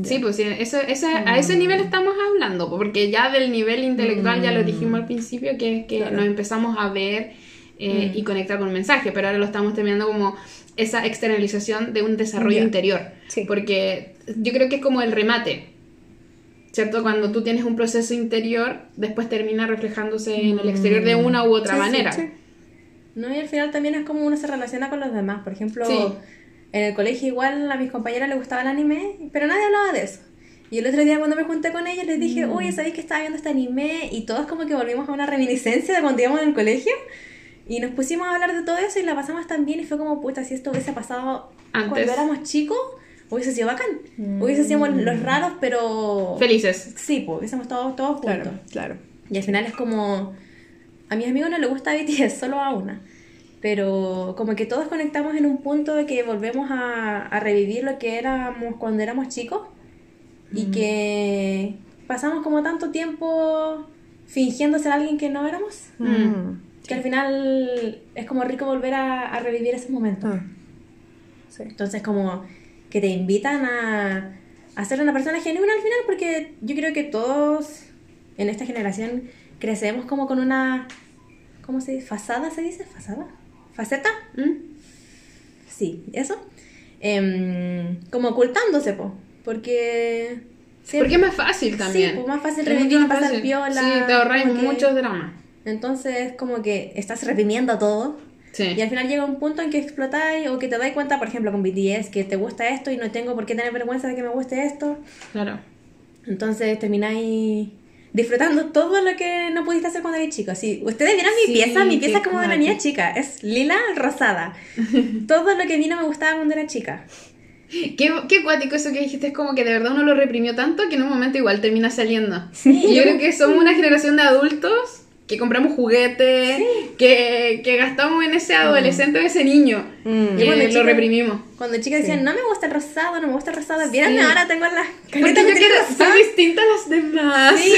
Sí, pues sí, eso, ese- a ese nivel estamos hablando, po, porque ya del nivel intelectual ya lo dijimos al principio, que es que Claro. nos empezamos a ver eh, y conectar con un mensaje, pero ahora lo estamos terminando como esa externalización de un desarrollo interior. Sí. Porque yo creo que es como el remate. ¿Cierto? Cuando tú tienes un proceso interior, después termina reflejándose en el exterior de una u otra Sí, sí, manera. sí. No, y al final también es como uno se relaciona con los demás. Por ejemplo, Sí. En el colegio igual a mis compañeras les gustaba el anime, pero nadie hablaba de eso. Y el otro día cuando me junté con ellas les dije, oye, ¿sabéis que estaba viendo este anime? Y todos como que volvimos a una reminiscencia de cuando íbamos en el colegio. Y nos pusimos a hablar de todo eso y la pasamos tan bien y fue como, puta, si esto hubiese pasado Antes. cuando éramos chicos, hubiese sido bacán. Hubiese sido los raros, pero... Felices. Sí, pues hubiésemos todos, todos juntos. Claro, claro. Y al final es como. A mis amigos no les gusta BTS, solo a una. Pero como que todos conectamos en un punto de que volvemos a, a revivir lo que éramos cuando éramos chicos. Y que pasamos como tanto tiempo fingiendo ser alguien que no éramos. Mm. Que al final es como rico volver a, a revivir ese momento. Ah. Sí. Entonces como que te invitan a, a ser una persona genuina al final porque yo creo que todos en esta generación crecemos como con una... ¿Cómo se dice? ¿Fasada se dice? ¿Fasada? ¿Faceta? ¿Mm? Sí, eso. Em, como ocultándose, po. Porque... Porque es más fácil también. Sí, pues más fácil Es revivir, más pasar fácil. piola. Sí, te que- muchos dramas. Entonces como que estás reprimiendo todo. Sí. Y al final llega un punto en que explotáis o que te das cuenta, por ejemplo, con BTS, que te gusta esto y no tengo por qué tener vergüenza de que me guste esto. Claro. Entonces termináis disfrutando todo lo que no pudiste hacer cuando eres chico. Si ustedes vieran mi Sí, pieza, mi pieza es como de cuático. niña chica. Es lila rosada. *laughs* todo lo que a mí no me gustaba cuando era chica. Qué, qué cuático eso que dijiste, es como que de verdad uno lo reprimió tanto que en un momento igual termina saliendo. Y yo creo que somos una generación de adultos que compramos juguetes, que, que gastamos en ese adolescente o ese niño Mm. y Cuando lo chica- reprimimos. Cuando chicas decían, no me gusta el rosado, no me gusta el rosado. Sí. ahora tengo las Porque caritas yo quiero ser distinta a las demás. Sí.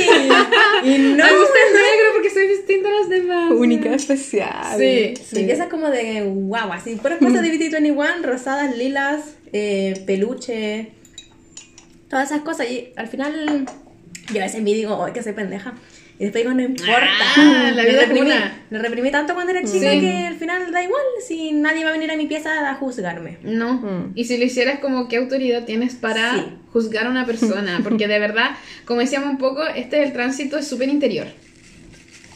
Y *laughs* no, me gusta el negro porque soy distinta a las demás. Única, especial. Sí. Es como de guau, así. Puras cosas de BT21, rosadas, lilas, eh, peluche. Todas esas cosas. Y al final, yo a veces me digo, ay, que soy pendeja. Y después digo, no importa. Ah, la vida es reprimí, una. lo reprimí tanto cuando era chica Sí. que al final da igual. Si nadie va a venir a mi pieza a juzgarme. No. Mm. Y si lo hicieras, como qué autoridad tienes para Sí. juzgar a una persona. *laughs* Porque de verdad, como decíamos un poco, este el tránsito es súper interior.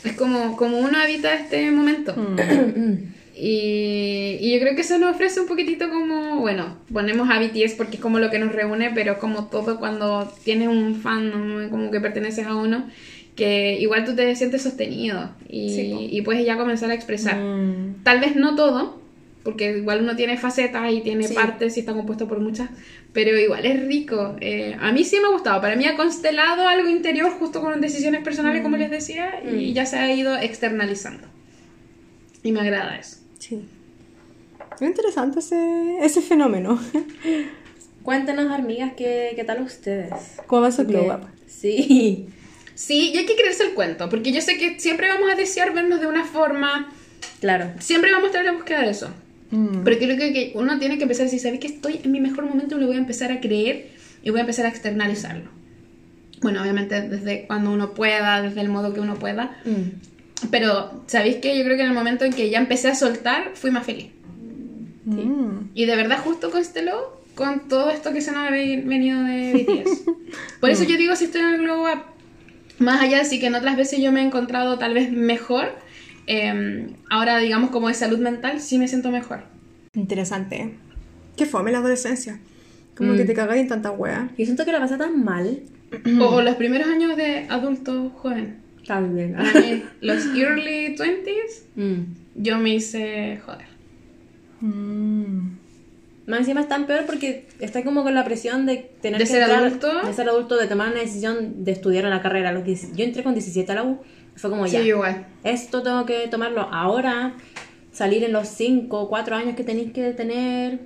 Es como, como uno habita este momento. Mm. *coughs* Y, y yo creo que eso nos ofrece un poquitito como, bueno, ponemos a BTS porque es como lo que nos reúne, pero como todo cuando tienes un fan, ¿no? como que perteneces a uno, que igual tú te sientes sostenido y, Sí, y puedes ya comenzar a expresar. Mm. Tal vez no todo, porque igual uno tiene facetas y tiene Sí. partes y está compuesto por muchas, pero igual es rico. Eh, a mí sí me ha gustado, para mí ha constelado algo interior justo con decisiones personales, como les decía, y Mm. ya se ha ido externalizando. Y me agrada eso. Sí. Es interesante ese, ese fenómeno. *laughs* Cuéntenos, amigas, ¿qué, qué tal ustedes? ¿Cómo va su glow up? Sí. Sí, y hay que creerse el cuento, porque yo sé que siempre vamos a desear vernos de una forma, Claro. siempre vamos a estar en la búsqueda de eso. Mm. Pero creo que, uno tiene que empezar a decir, ¿sabes que estoy en mi mejor momento? Lo voy a empezar a creer y voy a empezar a externalizarlo. Bueno, obviamente desde cuando uno pueda, desde el modo que uno pueda. Mm. Pero, ¿sabéis que Yo creo que en el momento en que ya empecé a soltar, fui más feliz. Mm. Y de verdad justo consteló con todo esto que se nos ha ve- venido de BTS. *laughs* Por eso yo digo, si estoy en el glow up, más allá de sí que en otras veces yo me he encontrado tal vez mejor, eh, ahora digamos como de salud mental, sí me siento mejor. Interesante. Qué fome la adolescencia. Como Mm. que te cagáis en tanta wea. Yo siento que la pasé tan mal. *clears throat* O, los primeros años de adulto joven. Para mí, los early 20s, Mm. yo me hice joder. Mm. Más encima es tan peor porque está como con la presión de tener De que ser entrar- adulto. De ser adulto, de tomar una decisión de estudiar en la carrera. a Los 10 yo entré con 17 a la U. Fue como Sí, ya. igual. Esto tengo que tomarlo ahora. Salir en los 5 o 4 años que tenéis que tener.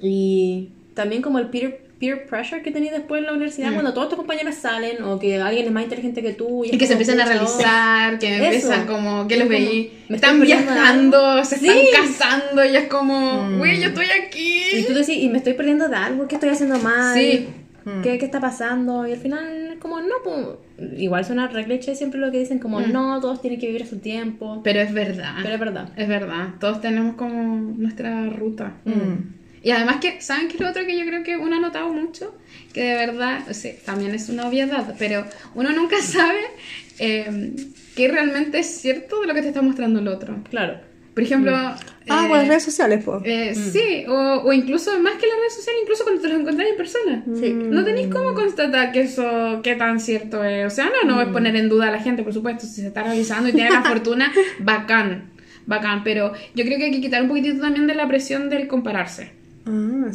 Y también como el peer, peer pressure que tenéis después en la universidad. Cuando todos tus compañeros salen o que alguien es más inteligente que tú. Mm. Y que se empiezan a realizar, que Eso. empiezan como, que los veí, me están viajando, se Sí. están casando, y es como, güey, yo estoy Y aquí. tú decís, y me estoy perdiendo de algo, ¿qué estoy haciendo mal? Sí. ¿Qué, qué está pasando? Y al final, como, no, pues, igual suena re cliché siempre lo que dicen, como, no, todos tienen que vivir a su tiempo. Pero es verdad. Pero es verdad. Es verdad, todos tenemos como nuestra ruta. Mm. Y además que, ¿saben qué es lo otro que yo creo que uno ha notado mucho? Que de verdad, o sea, también es una obviedad, pero uno nunca *laughs* sabe eh, qué realmente es cierto de lo que te está mostrando el otro. Claro. Por ejemplo... Ah, eh, con las redes sociales, pues. eh, Sí, o, o incluso más que las redes sociales, incluso cuando te los encontrás en persona. Sí. No tenéis cómo constatar que eso, qué tan cierto es. O sea, no, no voy a poner en duda a la gente, por supuesto, si se está realizando y tiene la *laughs* fortuna, bacán, bacán. Pero yo creo que hay que quitar un poquitito también de la presión del compararse.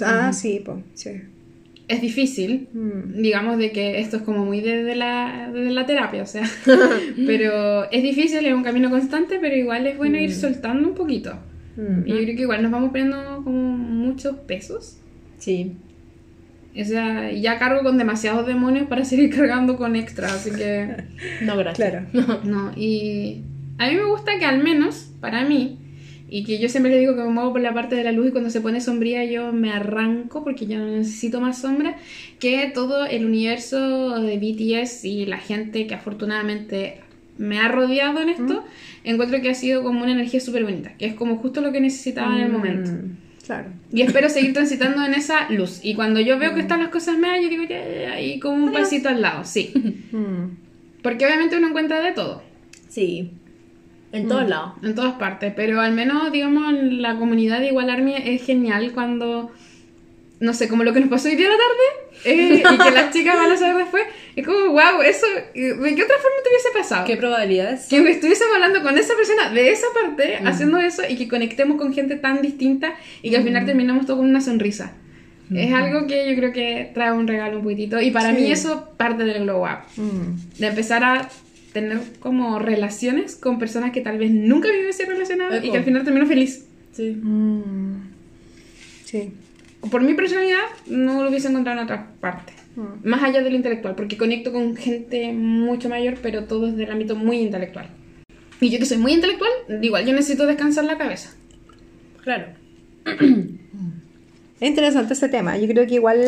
Ah, ah, sí, pues. Sí. Es difícil, Mm. digamos, de que esto es como muy desde la, desde la terapia, o sea. *laughs* *laughs* pero es difícil, es un camino constante, pero igual es bueno ir soltando un poquito. Mm. Y yo creo que igual nos vamos poniendo como muchos pesos. Sí. O sea, ya cargo con demasiados demonios para *laughs* seguir cargando con extra, así que... No, gracias. Claro. No, y a mí me gusta que al menos, para mí, y que yo siempre le digo que me muevo por la parte de la luz y cuando se pone sombría yo me arranco porque ya no necesito más sombra, que todo el universo de BTS y la gente que afortunadamente me ha rodeado en esto, encuentro que ha sido como una energía súper bonita, que es como justo lo que necesitaba en el momento. Mm, Claro. Y espero seguir transitando en esa luz. Y cuando yo veo que están las cosas mal, yo digo, ya, ya, ya, y como un pasito al lado, sí. *laughs* Mm. Porque obviamente uno encuentra de todo, Sí. En todos lados. en todas partes. Pero al menos, digamos, la comunidad de Igual Army es genial cuando, no sé, como lo que nos pasó hoy día a la tarde, eh, *laughs* y que las chicas van a saber después. Es como, wow, eso, ¿de qué otra forma te hubiese pasado? ¿Qué probabilidades? que estuviésemos hablando con esa persona de esa parte, haciendo eso y que conectemos con gente tan distinta y que al final terminemos todo con una sonrisa. Es algo que yo creo que trae un regalo un poquitito y para Sí. mí eso parte del glow up, Mm. de empezar a tener como relaciones con personas que tal vez nunca me hubiese relacionado y que al final termino feliz. Sí. Mm. Sí. Por mi personalidad no lo hubiese encontrado en otra parte. Mm. Más allá del intelectual, porque conecto con gente mucho mayor, pero todo es del ámbito muy intelectual. Y yo que soy muy intelectual, igual yo necesito descansar la cabeza. Claro. Es interesante ese tema. Yo creo que igual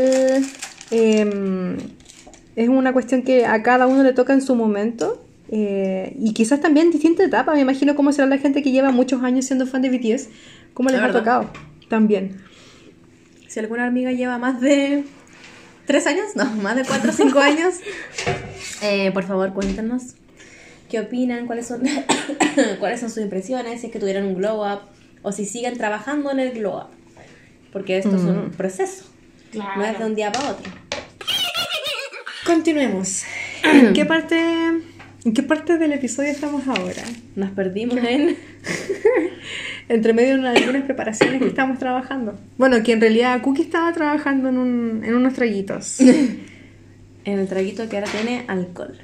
eh, es una cuestión que a cada uno le toca en su momento. Eh, y quizás también en distinta etapa. Me imagino cómo será la gente que lleva muchos años siendo fan de BTS. ¿Cómo les Es ha verdad. tocado? También. Si alguna amiga lleva más de tres años, no, más de cuatro o cinco *laughs* años, eh, por favor cuéntenos qué opinan, cuáles son, *coughs* cuáles son sus impresiones, si es que tuvieron un glow up o si siguen trabajando en el glow up. Porque esto es un proceso, no es de un día para otro. Continuemos. *coughs* ¿En qué parte, en qué parte del episodio estamos ahora? Nos perdimos en... *laughs* Entre medio de algunas preparaciones que estamos trabajando. Bueno, que en realidad Cookie estaba trabajando en, un- en unos traguitos. *laughs* en el traguito que ahora tiene alcohol,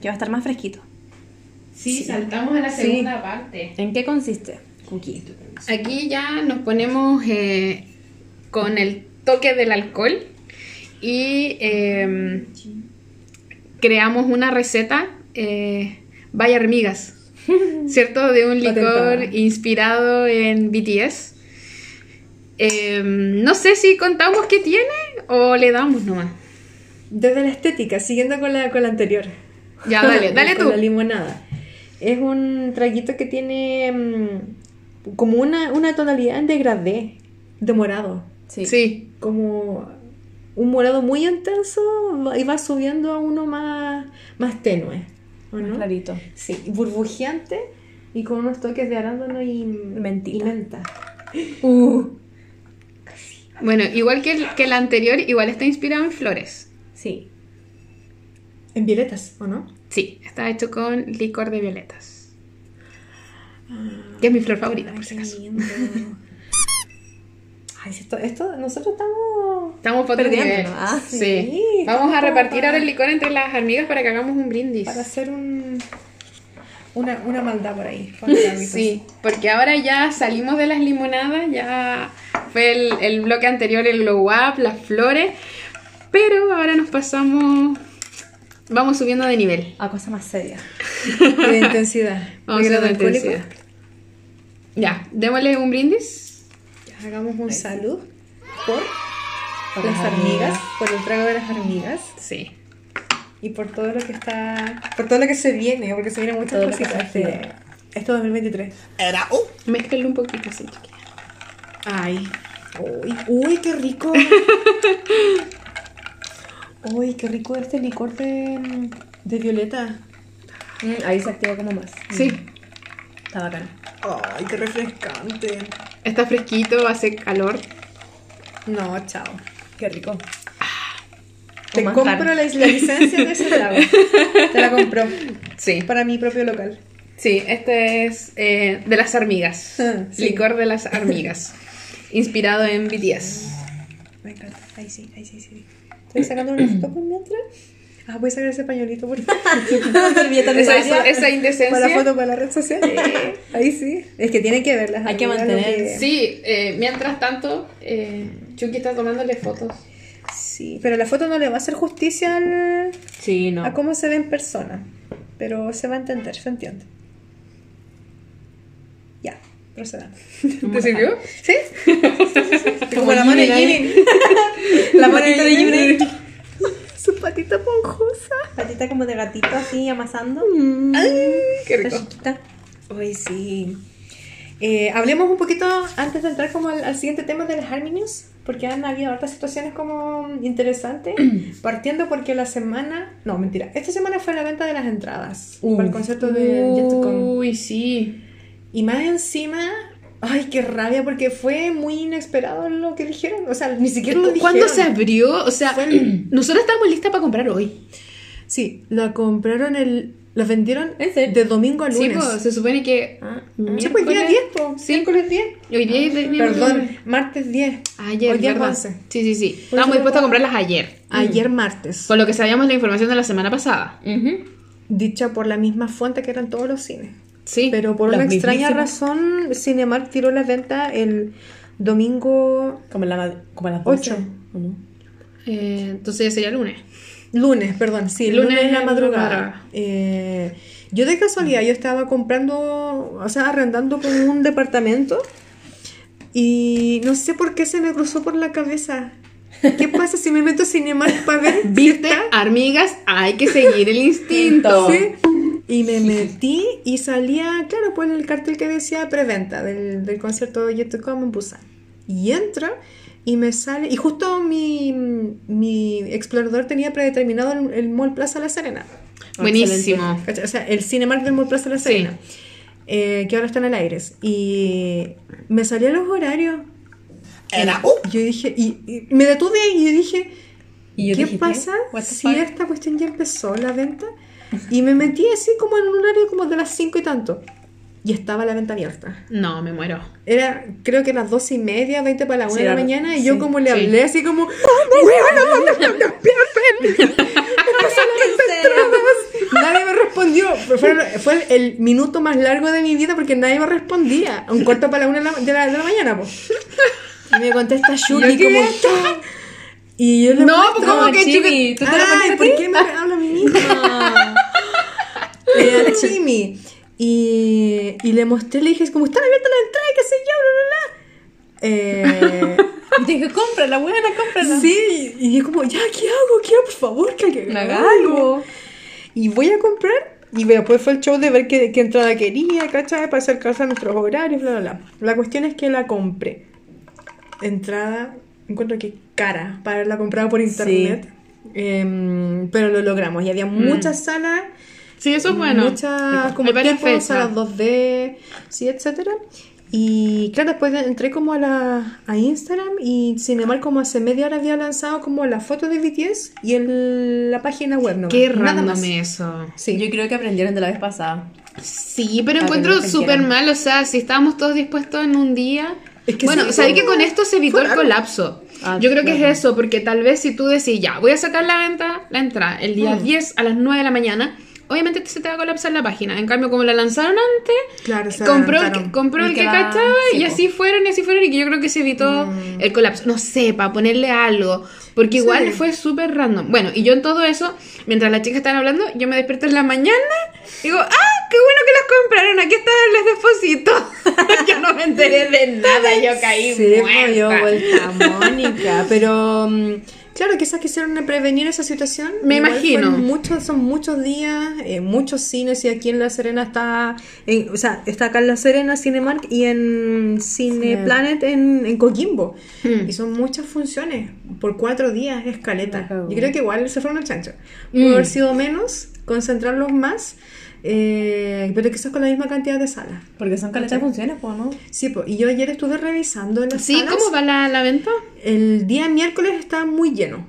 que va a estar más fresquito. Sí, saltamos a la segunda parte. ¿En qué consiste? Cookie. Aquí ya nos ponemos eh, con el toque del alcohol y eh, creamos una receta, eh, vaya hormigas, *laughs* ¿cierto? De un licor inspirado en BTS. Eh, no sé si contamos qué tiene o le damos nomás. Desde la estética, siguiendo con la, con la anterior. Ya, dale, *laughs* dale con tú. la limonada. Es un traguito que tiene mm, como una, una tonalidad en degradé, de morado. Sí. Sí, Como un morado muy intenso y va subiendo a uno más, más tenue. ¿O Más no? clarito. Sí, burbujeante y con unos toques de arándano y Mentita. y menta. bueno, igual que el, que el anterior, igual está inspirado en flores. Sí. En violetas, ¿o no? Sí, está hecho con licor de violetas. Que es mi flor favorita, por si acaso. lindo. *laughs* Ay, esto, esto, nosotros estamos... Estamos Perdiendo. Ah, sí. sí, Vamos a repartir ahora el licor entre las amigas para que hagamos un brindis. Para hacer un... Una, una maldad por ahí. *laughs* Sí, porque ahora ya salimos de las limonadas, ya fue el, el bloque anterior el glow up, las flores, pero ahora nos pasamos, vamos subiendo de nivel. A cosa más seria. Y *laughs* de intensidad. Vamos De hacer alcohólico. intensidad. Ya, démosle un brindis. Hagamos un salud por Por las hormigas, por el trago de las hormigas Sí. y por todo lo que está, por todo lo que se viene, porque se vienen muchas Todo cositas de esto 2023. Mézclenlo un poquito así, chiquilla. Ay, uy, uy, qué rico. *laughs* uy, qué rico este licor de, de violeta. Mm, ahí se activa como más. Sí, Está bacán. Ay, qué refrescante. está fresquito, hace calor. No, chao. Qué rico. Con Te compro la, la licencia de ese trago. Te la compro. Sí, Para mi propio local. sí, este es eh, de las hormigas. *laughs* Sí. Licor de las hormigas. Inspirado en BTS. Me encanta. Ahí sí, ahí sí, sí. Estoy sacando una foto por mientras. Ah, voy a sacar ese pañuelito por Servilleta *laughs* Esa, necesaria. esa indecencia. Para la foto para la red social. Ahí sí. Es que tienen que verlas. Hay que mantener- que- Sí, eh, mientras tanto, eh, Chucky está tomándole fotos. Sí, pero la foto no le va a hacer justicia al- Sí, no. a cómo se ve en persona. Pero se va a entender, se entiende. Ya, procedamos. ¿Te sirvió? *laughs* ¿Sí? *laughs* Como la mano de Jimmy. La manita de Jimmy. Patita como de gatito así amasando. Ay, Qué rico. Uy, sí. Eh, hablemos un poquito antes de entrar como al, al siguiente tema de las Arminius, porque han habido otras situaciones como interesantes, *clears throat* partiendo porque la semana, no, mentira, esta semana fue la venta de las entradas para el concierto de Come. Uy, sí. Y más encima, ay, qué rabia, porque fue muy inesperado lo que dijeron, o sea, ni siquiera lo dijeron. ¿Cuándo se abrió? O sea, Fue *clears throat* nosotros estábamos listas para comprar hoy. Sí, la compraron el, la vendieron de domingo a Sí, lunes. pues, se supone que. Ah, Sí, pues día miércoles- 10, po. Sí. miércoles 10. Hoy día es Perdón, martes 10. Ayer, Hoy día ¿verdad? 11. Sí, sí, sí. Estábamos dispuestos a comprarlas ayer. Ayer martes. Con lo que sabíamos la información de la semana pasada. Dicha por la misma fuente que eran todos los cines. Sí. Pero por una extraña mismísimos. razón, Cinemark tiró la venta el domingo Como, la, como a las 12. Ocho. ¿o no? Eh, entonces ya sería lunes. Lunes, perdón, sí, Lunes lunes, en la madrugada. madrugada. Eh, yo de casualidad, yo estaba comprando, o sea, arrendando como un departamento y no sé por qué se me cruzó por la cabeza. ¿Qué pasa si me meto a Cinemark para ver? *laughs* ¿Viste? Amigas, hay que seguir el instinto. *laughs* Sí. Y me metí y salía, claro, pues el cartel que decía preventa del, del concierto de Yet to Come en Busan. Y entro y me sale, y justo mi, mi explorador tenía predeterminado el, el Mall Plaza La Serena. Buenísimo. ¿Cachai? O sea, el Cinemark del Mall Plaza La Sí. Serena. eh, que ahora está en el Aires. Y me salían los horarios. Era Y yo dije, y, y me detuve y yo dije, Y yo ¿qué dije, pasa si fuck? esta cuestión ya empezó la venta? Y me metí así como en un horario como de las 5 y tanto. Y estaba la venta abierta. No, me muero. Era, creo que las dos y media, 20 para la 1 Sí, de la mañana. Y sí, yo como le sí. hablé así como, ¡Oh, weona, ¿dónde están. Nadie me respondió. Fue, fue el minuto más largo de mi vida porque nadie me respondía. Un cuarto para la 1 de la, de la, mañana, pues. Y me contesta qué? como, "¿Qué?". Y yo le No, muestro- pues, ¿cómo que Chimi, ¿tú te Ay, a ¿por qué me hablo a mí misma? *laughs* Eh. *laughs* Y, y le mostré, le dije, como están abiertas las entradas, qué sé yo, bla, bla, bla. Eh, *laughs* Y dije, cómprala, buena, cómprala. sí, y dije como, ya, ¿qué hago? ¿Qué hago? Por favor, que que Haga algo. Y voy a comprar. Y después fue el show de ver qué, qué entrada quería, ¿cachai? Para acercarse a nuestros horarios, bla, bla, bla. La cuestión es que la compré. Entrada, encuentro que cara para haberla comprado por internet. Em, pero lo logramos. Y había muchas salas Sí, eso es bueno. muchas como Hay varias fechas. salas 2D, sí, etcétera. Y claro, después de- entré como a, la, a Instagram y Cinemark como hace media hora había lanzado como la foto de BTS y el, la página web. No, Qué random eso. Sí. Yo creo que aprendieron de la vez pasada. Sí, pero A encuentro súper mal, o sea, si estábamos todos dispuestos en un día... Es que bueno, sí, sabéis que con esto se evitó fue el colapso. Ah, Yo creo que claro. es eso, porque tal vez si tú decís, ya, voy a sacar la venta, la entrada, el día Mm. 10 a las 9 de la mañana, obviamente se te va a colapsar la página. En cambio, como la lanzaron antes, Claro, se compró el, que, compró el que cachaba sí, y po. así fueron y así fueron y que yo creo que se evitó Mm. el colapso. No sé, para ponerle algo, porque igual Sí. fue súper random. Bueno, y yo en todo eso, mientras las chicas estaban hablando, yo me despierto en la mañana y digo, ah, qué bueno que los compraron, aquí están los depósitos. *laughs* yo no me enteré de nada, yo caí Sí, pues, yo muerta. vuelta Mónica, pero mm, claro, quizás quisieron prevenir esa situación. Me Igual imagino. muchos, son muchos días, eh, muchos cines y aquí en La Serena está, en- o sea, está acá en La Serena Cinemark y en Cine Sí. Planet en, en Coquimbo. Hmm. Y son muchas funciones por cuatro días, escaleta. La cagó. Yo creo que igual se fueron al chancho. Mm. Pudo haber sido menos, concentrarlos más, eh, pero quizás con la misma cantidad de salas. Porque son caletas de funciones, pues, ¿no? Sí, pues, y yo ayer estuve revisando las Sí, salas. ¿cómo va la, la venta? El día miércoles está muy lleno,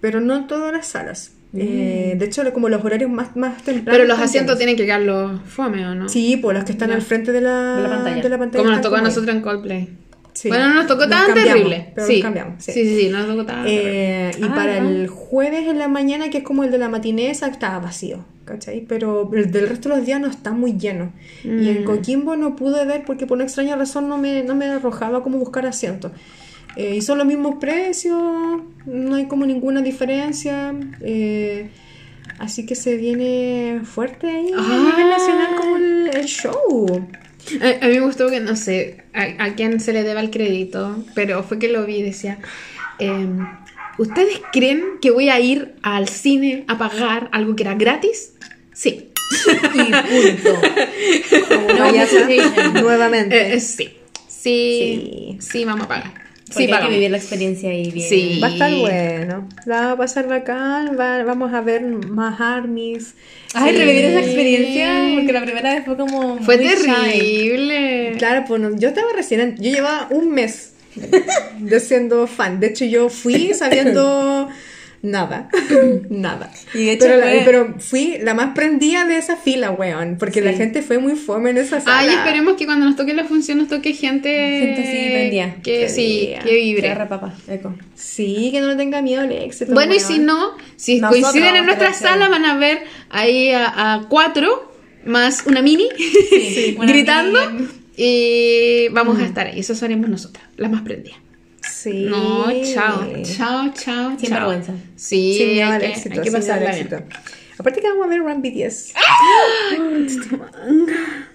pero no todas las salas. Eh, de hecho, como los horarios más, más tempranos. Mm. Pero los asientos llenos. tienen que quedar los fome, ¿o no? Sí, pues los que están al frente de la, De la pantalla. pantalla Como nos tocó a nosotros en Coldplay. Sí. Bueno, no nos tocó tan terrible. pero sí. los cambiamos, sí. sí, sí, sí, no nos tocó tan terrible. Eh, y Ah, para ¿no? el jueves en la mañana, que es como el de la matiné, esa estaba vacío, ¿cachai? Pero el del resto de los días no está muy lleno. Y Mm. en Coquimbo no pude ver porque por una extraña razón no me, no me arrojaba como buscar asientos. Eh, y son los mismos precios, no hay como ninguna diferencia. eh, así que se viene fuerte ahí a Ah. nivel nacional como el, el show. A, a mí me gustó que no sé a, a quién se le deba el crédito, pero fue que lo vi y decía, em, ¿ustedes creen que voy a ir al cine a pagar algo que era gratis? Sí. Y punto. *laughs* Como Payasa, obligation. nuevamente. Eh, eh, sí. sí. Sí. Sí, vamos a pagar. Porque Sí, hay que pagamos. vivir la experiencia ahí bien. Sí. Va a estar bueno. La va a pasar bacán. va- vamos a ver más armies. Ay, Sí. revivir esa experiencia, porque la primera vez fue como. Fue muy shy. terrible. Claro, pues no, yo estaba recién. Yo llevaba un mes *laughs* de siendo fan. De hecho, yo fui sabiendo nada. *laughs* nada. Y de hecho pero, la- fue- pero fui la más prendida de esa fila, weón. Porque la Sí. gente fue muy fome en esa sala. Ay, esperemos que cuando nos toque la función nos toque gente, Gente así, prendida. que sí, Prendida. que vibre. Papá. Eco. Sí, que no le tenga miedo al éxito. Bueno, y weón. si no, si Nosotros coinciden en nuestra sala, van a ver ahí a, a cuatro más una mini Sí, *laughs* una gritando. mini. Y vamos a estar ahí. Eso seremos nosotras, las más prendidas. Sí. No, chao, chao, chao. Sin chao. vergüenza. Sí, Sin miedo hay al que, éxito. hay que pasarla bien. éxito. Aparte que vamos a ver Run BTS.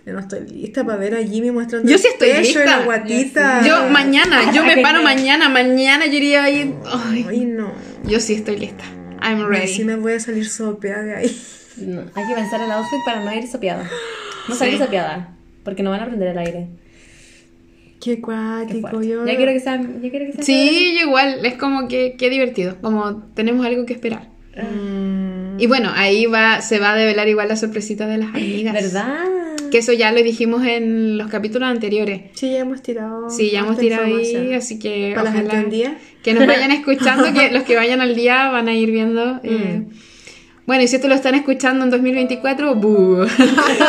Yo no estoy lista para ver a Jimmy mostrando Yo el sí estoy pecho y lista. la guatita. Yo mañana, yo me Ay, *laughs* paro mañana, mañana yo iría ahí. Ay, Ay, no. yo sí estoy lista. I'm Ay, ready. Sí me voy a salir sopea de ahí. *laughs* No, hay que pensar el outfit para no ir sopeada. No salir Sí. sopeada. Porque no van a prender el aire. Qué cuático. Yo... Ya quiero que sea. Ya quiero que sea Sí, yo igual, es como que qué divertido, como tenemos algo que esperar. Mm, Y bueno, ahí va, se va a develar igual la sorpresita de las amigas. ¿Verdad? Que eso ya lo dijimos en los capítulos anteriores. Sí, ya hemos tirado. Sí, ya hemos tirado ahí, así que Para la gente ojalá del día. que nos vayan *laughs* escuchando, que los que vayan al día van a ir viendo. eh. Bueno, y si esto lo están escuchando en 2024, ¡buh! *laughs*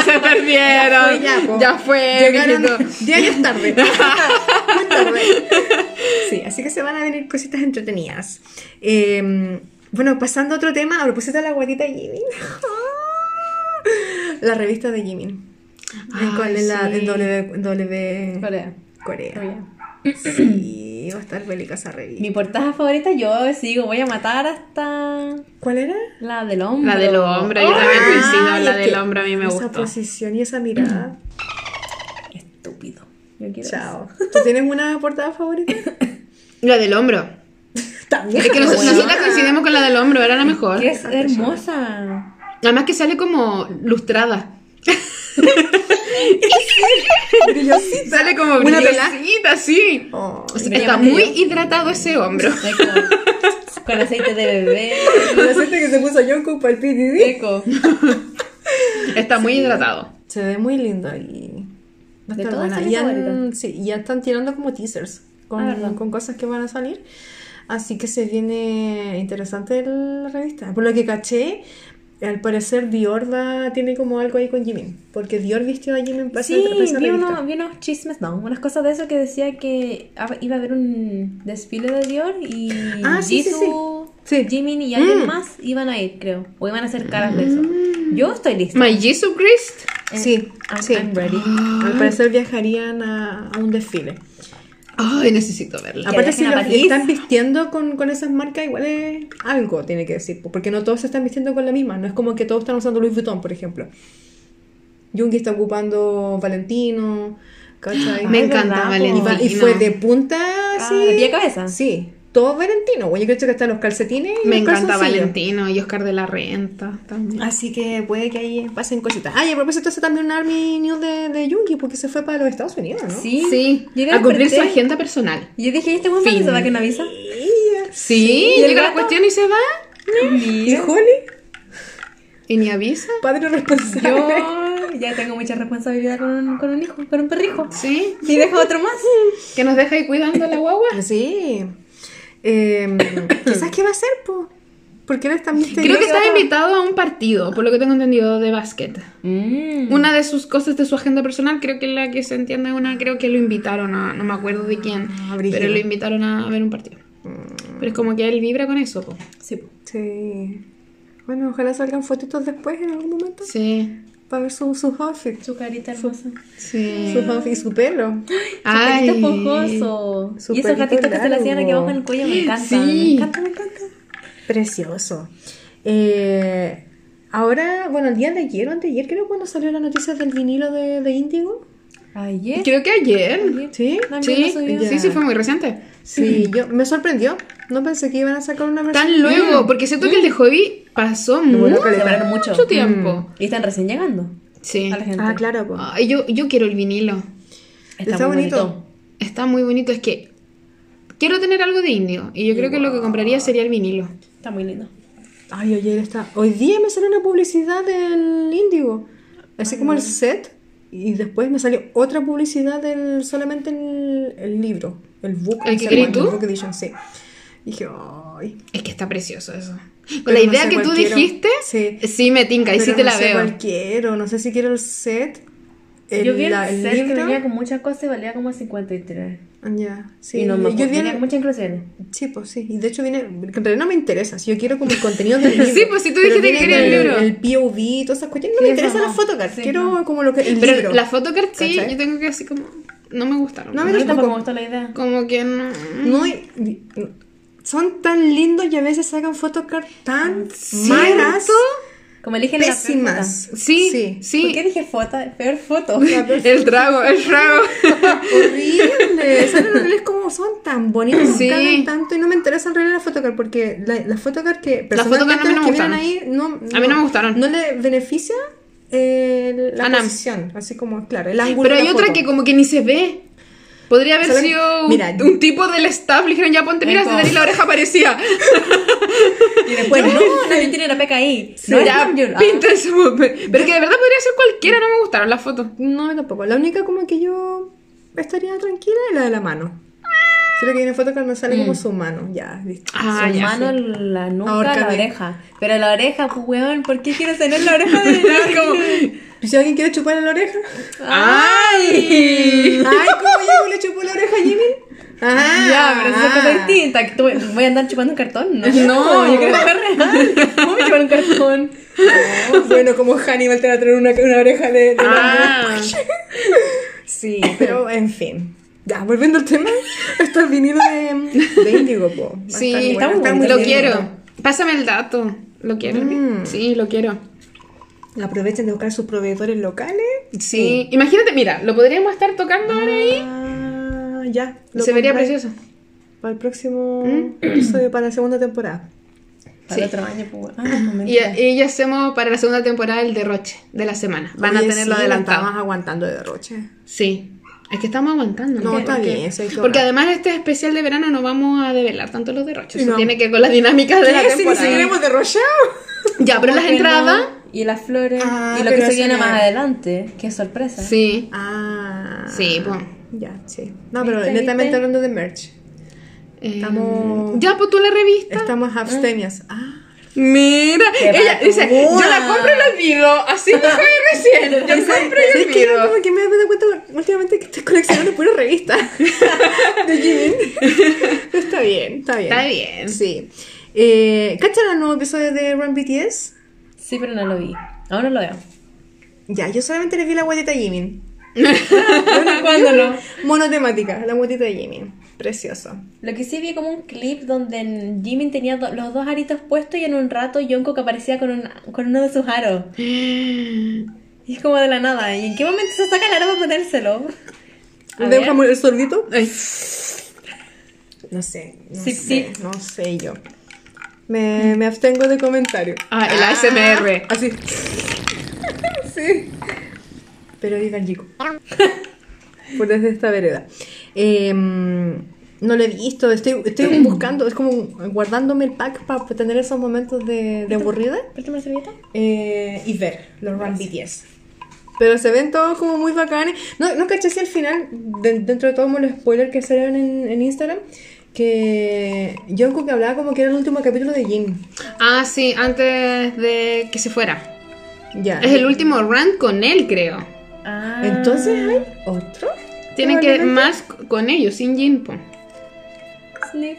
se perdieron. Ya fue, ya. Ya fue, Llegaron mijito. 10 años tarde. *laughs* Muy tarde. Sí, así que se van a venir cositas entretenidas. Eh, bueno, pasando a otro tema, a propósito de la guatita Jimin. *laughs* La revista de Jimin. Ay, en la, sí. en W, W Corea. Corea. Corea. Sí, va a estar bélica esa revista. Mi portada favorita, yo sigo, voy a matar hasta ¿Cuál era? la del hombro. La del hombro, yo también Ay, coincido, la del hombro a mí me Esa gustó. posición y esa mirada. Estúpido. Yo quiero Chao. ¿Tú tienes una portada favorita? La del hombro. *laughs* También. Es que nos- nosotras coincidimos con la del hombro, era la mejor. Es hermosa. Además que sale como lustrada. *laughs* *laughs* Brillosita. Sale como Una brillosita, sí. Oh, O sea, ¿y está muy hidratado ese hombro. Como- con aceite de bebé. *laughs* la gente que se puso Jungkook para el PDD. Eco. *laughs* Está muy hidratado. Se ve muy lindo. Va a estar buena. Y han- favoritas. sí, y ya están tirando como teasers con, Ah, con cosas que van a salir. Así que se viene interesante la revista. Por lo que caché, al parecer Dior va, tiene como algo ahí con Jimin. Porque Dior vistió a Jimin para Sí, esa vi, uno- vi unos chismes, no, unas cosas de eso que decía que iba a haber un desfile de Dior y Ah, sí, Jisoo, sí. Sí. Jimin y alguien Mm. más iban a ir, creo. O iban a hacer caras de eso. Yo estoy lista. My Jesus Christ. Eh, Sí, I'm, sí. I'm ready. Al parecer viajarían a, a un desfile. Ay, necesito verla. Aparte, si los están vistiendo con, con esas marcas, igual es algo, tiene que decir. po, Porque no todos se están vistiendo con la misma. No es como que todos están usando Louis Vuitton, por ejemplo. Jungi está ocupando Valentino. ¿cachai? Me Ay, encanta Valentino. y fue de punta Ah, así. de pie a cabeza. Sí, todo Valentino. güey. Yo creo que están los calcetines y Me los encanta. Valentino y Oscar de la Renta también. Así que puede que ahí pasen cositas. Ah, y a propósito, hace también un Army News de, de Jungi porque se fue para los Estados Unidos, ¿no? Sí. Sí, a cumplir su agenda personal. Y yo dije, ¿y este buen se va que no avisa? Sí, ¿Y el llega la cuestión y se va. ¿Y Holly? Y ni avisa. Padre responsable. Yo *laughs* ya tengo mucha responsabilidad con un, con un hijo, con un perrijo. Sí, Y dejo otro más. que nos deja ahí cuidando a la guagua. Sí. Eh, *coughs* quizás qué va a hacer, po. Porque él está misterioso. Creo que estaba invitado a un partido, por lo que tengo entendido, de básquet. Mm. Una de sus cosas de su agenda personal, creo que la que se entiende una, creo que lo invitaron a, no me acuerdo de quién, Ah, pero lo invitaron a, ver un partido. Pero es como que él vibra con eso, po. Sí. Sí. Bueno, ojalá salgan fotitos después en algún momento. Sí, Para ver su- sus outfits. Su carita hermosa. sí. Sus outfits y su pelo. Ay, Su esponjoso. Su y esos gatitos que se le hacían aquí abajo en el cuello me encantan. Sí. Me encanta, me encanta. Precioso. Eh, ahora, bueno, el día de ayer o anteayer, creo, cuando salió la noticia del vinilo de, de Índigo. Ayer. creo que ayer. Ayer. ¿Sí? También Sí, sí, sí, fue muy reciente. Sí, yo me sorprendió. No pensé que iban a sacar una versión. Tan luego, porque siento que el de Hobby pasó mucho, mucho. tiempo. Y están recién llegando Sí. a la gente. Ah, claro. Ay, yo, yo quiero el vinilo. Está, Está muy bonito. bonito. Está muy bonito. Es que quiero tener algo de indio. Y yo creo que lo que compraría sería el vinilo. Está muy lindo. Ay, ayer está. Hoy día me salió una publicidad del Índigo. Así como el set. Y después me salió otra publicidad del solamente el, el libro. El book. ¿El no que el book edition, sí. Y dije, ay. Es que está precioso eso. Con Pero la no idea sé que tú dijiste, Sí. sí me tinca y sí te no la sé veo. cuál quiero. No sé si quiero el set. El, yo vi el, la- el set que libro. venía con muchas cosas y valía como 53. Ah, Ya, sí. y no me yo acuerdo, vi venía el- con muchas inclusiones. Sí, pues sí. Y de hecho viene. En realidad no me interesa. Si yo quiero como el contenido del *laughs* libro. Sí, pues si tú dijiste que viene querías el libro. El POV, todas esas cuestiones. No Sí, me interesa no. la fotocards. Sí, quiero no. como lo que. El Pero libro. la photocard sí, ¿Cachai? yo tengo que así como. No me gustaron. No, me tampoco. me gustó la idea. Como que no. No, y- son tan lindos y a veces sacan fotocards tan malas, Como eligen la pésimas. Sí, Sí. sí. ¿Por qué dije foto? Peor foto. El trago, el trago. Horrible. *laughs* Son horribles como son tan bonitos, Sí. sí. tanto y no me interesa en realidad la photocard porque la, la que Las photocard personalmente no me las que gustaron. vienen ahí no, A mí no me gustaron. No le beneficia eh, la A Nam. posición, así como claro, el ángulo Pero de hay la otra foto. que como que ni se ve. Podría haber ¿Saben? sido un, Mira, un tipo del staff. Le dijeron, ya ponte, mira, si tenés la oreja parecía. *laughs* Y después, no, nadie tiene la peca ahí. no ya. Ah. píntense. *laughs* Pero que de verdad podría ser cualquiera, no me gustaron las fotos. No, tampoco. La única como que yo estaría tranquila es la de la mano. Creo que en la photocard me sale como su mano, ya, listo. Ah, su ya, mano, sí. la nuca, la oreja. Pero la oreja, pues, weón, ¿por qué quieres tener la oreja de *laughs* Como, ¿Y si alguien quiere chuparle la oreja? ¡Ay! Ay, ¿cómo yo le chupo la oreja a Jimmy? Ah, Ya, pero eso es cosa distinta. que tú- ¿Voy a andar chupando un cartón? No, No. *laughs* yo quiero dejar real. *laughs* ¿Cómo voy a chupar un cartón? Oh, bueno, como Hannibal te va a traer una, una oreja de, de Ah. *laughs* Sí, pero en fin. Ya, volviendo al tema, esto es vinilo de, de Índigo, po. Sí, estar bueno, está muy está lo quiero. Pásame el dato. ¿Lo quiero? Mm. Sí, lo quiero. Aprovechen de buscar sus proveedores locales. Sí. Imagínate, mira, lo podríamos estar tocando ahora ahí. Ah, ya. lo Se vería precioso. Para el próximo episodio, para la segunda temporada. Para Sí. otro año, pues, ah. Y, y ya hacemos para la segunda temporada el derroche de la semana. Van Oye, a tenerlo sí, adelantado. Estamos aguantando de derroche. Sí. Es que estamos aguantando. No, ¿no? está Porque- bien, Porque además este especial de verano no vamos a develar tanto los derroches. Eso No. tiene que ver con las dinámicas de la. Si temporada. siquiera hemos derrochado. Ya, pero las ¿Por qué entradas... no? Y las flores. Ah, y lo que se viene más adelante, que es sorpresa. Sí. Ah. Sí, pues. Ya, sí. No, pero ¿Viste, netamente viste? hablando de merch. Estamos- Ya, pues tú la revista. Estamos abstemias. Ah. Mira, Qué ella dice, yo la compro y la olvido. Así me fue *laughs* recién. Yo compro y ¿Sabes qué? olvido. Como que me he dado cuenta últimamente que estoy coleccionando pura revista *laughs* de Jimin. *laughs* Pero está bien, está bien. Está bien. Sí. Eh, ¿Cachan el nuevo episodio de Run BTS? Sí, pero no lo vi. Aún no lo veo. Ya, yo solamente les vi la guatita de Jimin. *laughs* ¿Cuándo no? Monotemática, la guatita de Jimin. Precioso. Lo que sí vi como un clip donde Jimin tenía do- los dos aritos puestos y en un rato Jungkook aparecía con, un, con uno de sus aros. *gasps* Y es como de la nada. ¿Y en qué momento se saca el aro para ponérselo? A ¿De ver. un jamón el sorbito? No sé, no Sí, sé, sí. no sé yo. Me, me abstengo de comentario. Ah, el ASMR. Así. *laughs* sí. Pero diga el chico. *laughs* Por desde esta vereda. Eh, no lo he visto, estoy, estoy buscando, es como guardándome el pack para tener esos momentos de, de aburrida la servilleta. eh, y ver los Run BTS. Pero se ven todos como muy bacanes. No, no caché si al final, de- dentro de todos los spoilers que salieron en, en Instagram, que Jungkook hablaba como que era el último capítulo de Jin. Ah, sí, antes de que se fuera. Ya. Es el último run con él, creo. Ah. Entonces hay otro. Tienen que más con ellos, sin Jinpo. Sniff.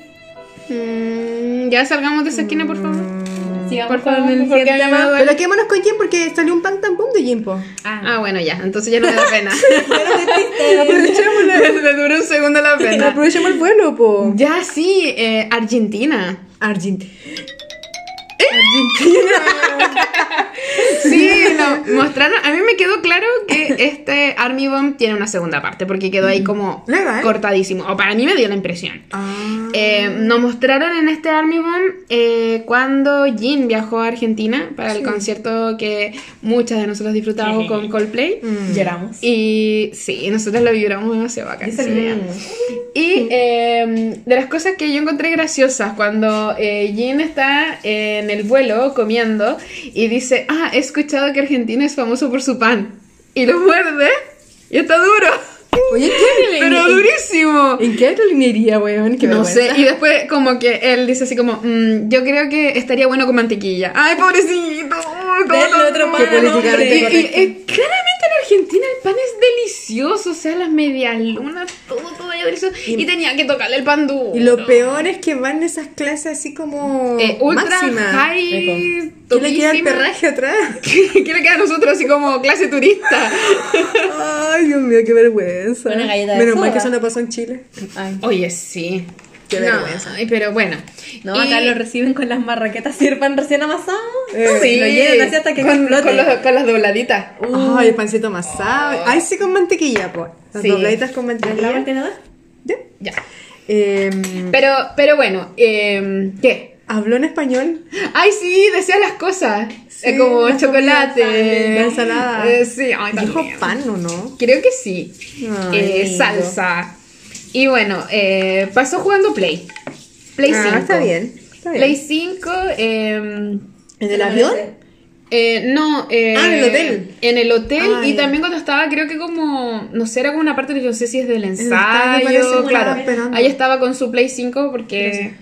Mm, ya salgamos de esa esquina, por favor. Sigamos Por favor, con el porque siguiente tema. duele. Pero quémonos con Jin porque salió un pan tampón de Jin, po. Ah, bueno, ya. Entonces ya no me da pena. *laughs* *laughs* Aprovechemos, *laughs* Le duró un segundo la pena. aprovechemos el vuelo, po. Ya, sí, eh, Argentina. Argentina. Sí, no, mostraron. A mí me quedó claro que este Army Bomb tiene una segunda parte, porque quedó ahí como Legal. cortadísimo. O para mí me dio la impresión. Ah. Eh, nos mostraron en este Army Bomb eh, cuando Jin viajó a Argentina para el concierto que muchas de nosotros disfrutamos con Coldplay. Mm. Lloramos. Y sí, nosotros lo vibramos demasiado bacán. Sí. Y eh, de las cosas que yo encontré graciosas, cuando eh, Jin está en el vuelo comiendo y dice, ah, he escuchado que Argentina es famoso por su pan. Y lo muerde y está duro. Oye, ¿qué *laughs* Pero durísimo. ¿En qué aerolínea, weón? Qué No vergüenza. sé, y después como que él dice así como, "Mm, yo creo que estaría bueno con mantequilla. Ay, pobrecito. ¿cómo otro pan, Y- y- y claramente en Argentina el pan es delicioso, o sea, las medialunas, todo, todo delicioso. Y, tenía que tocarle el pan duro. Y lo peor es que van esas clases así como Eh, ultra máxima. high, ¿Qué le queda el perraje atrás? *laughs* ¿Qué, qué le queda a nosotros así como clase turista? Ay, Dios mío, qué vergüenza. Una galleta de Menos mal soda. que eso no pasó en Chile. Ay. Oye, sí. Qué No, vergüenza. pero bueno. No, Y- acá lo reciben con las marraquetas sirpan recién amasado. Eh, Sí, lo llenan así hasta que con, explote. con, los- con las dobladitas. Ay, el pancito amasado. Ay, sí, con mantequilla, pues. Las Sí. dobladitas con ¿La mantequilla. tenedor? ¿Ya? Ya. Em, Pero, pero bueno, eh, ¿qué? ¿Habló en español? Ay, sí, decía las cosas. Sí, Eh, como las chocolate. comidas, la ensalada. Eh, sí, ay, Dijo pan o no? Creo que sí. Ay, Eh, salsa. Y bueno, eh, pasó jugando Play. Play Ah, 5. está bien. Está bien. Play 5. eh, ¿En el avión? eh, no, eh, Ah, en el hotel. En el hotel Ah, y ya. también cuando estaba, creo que como, no sé, era como una parte, no sé si es del ensayo, que claro. Ahí estaba con su Play 5 porque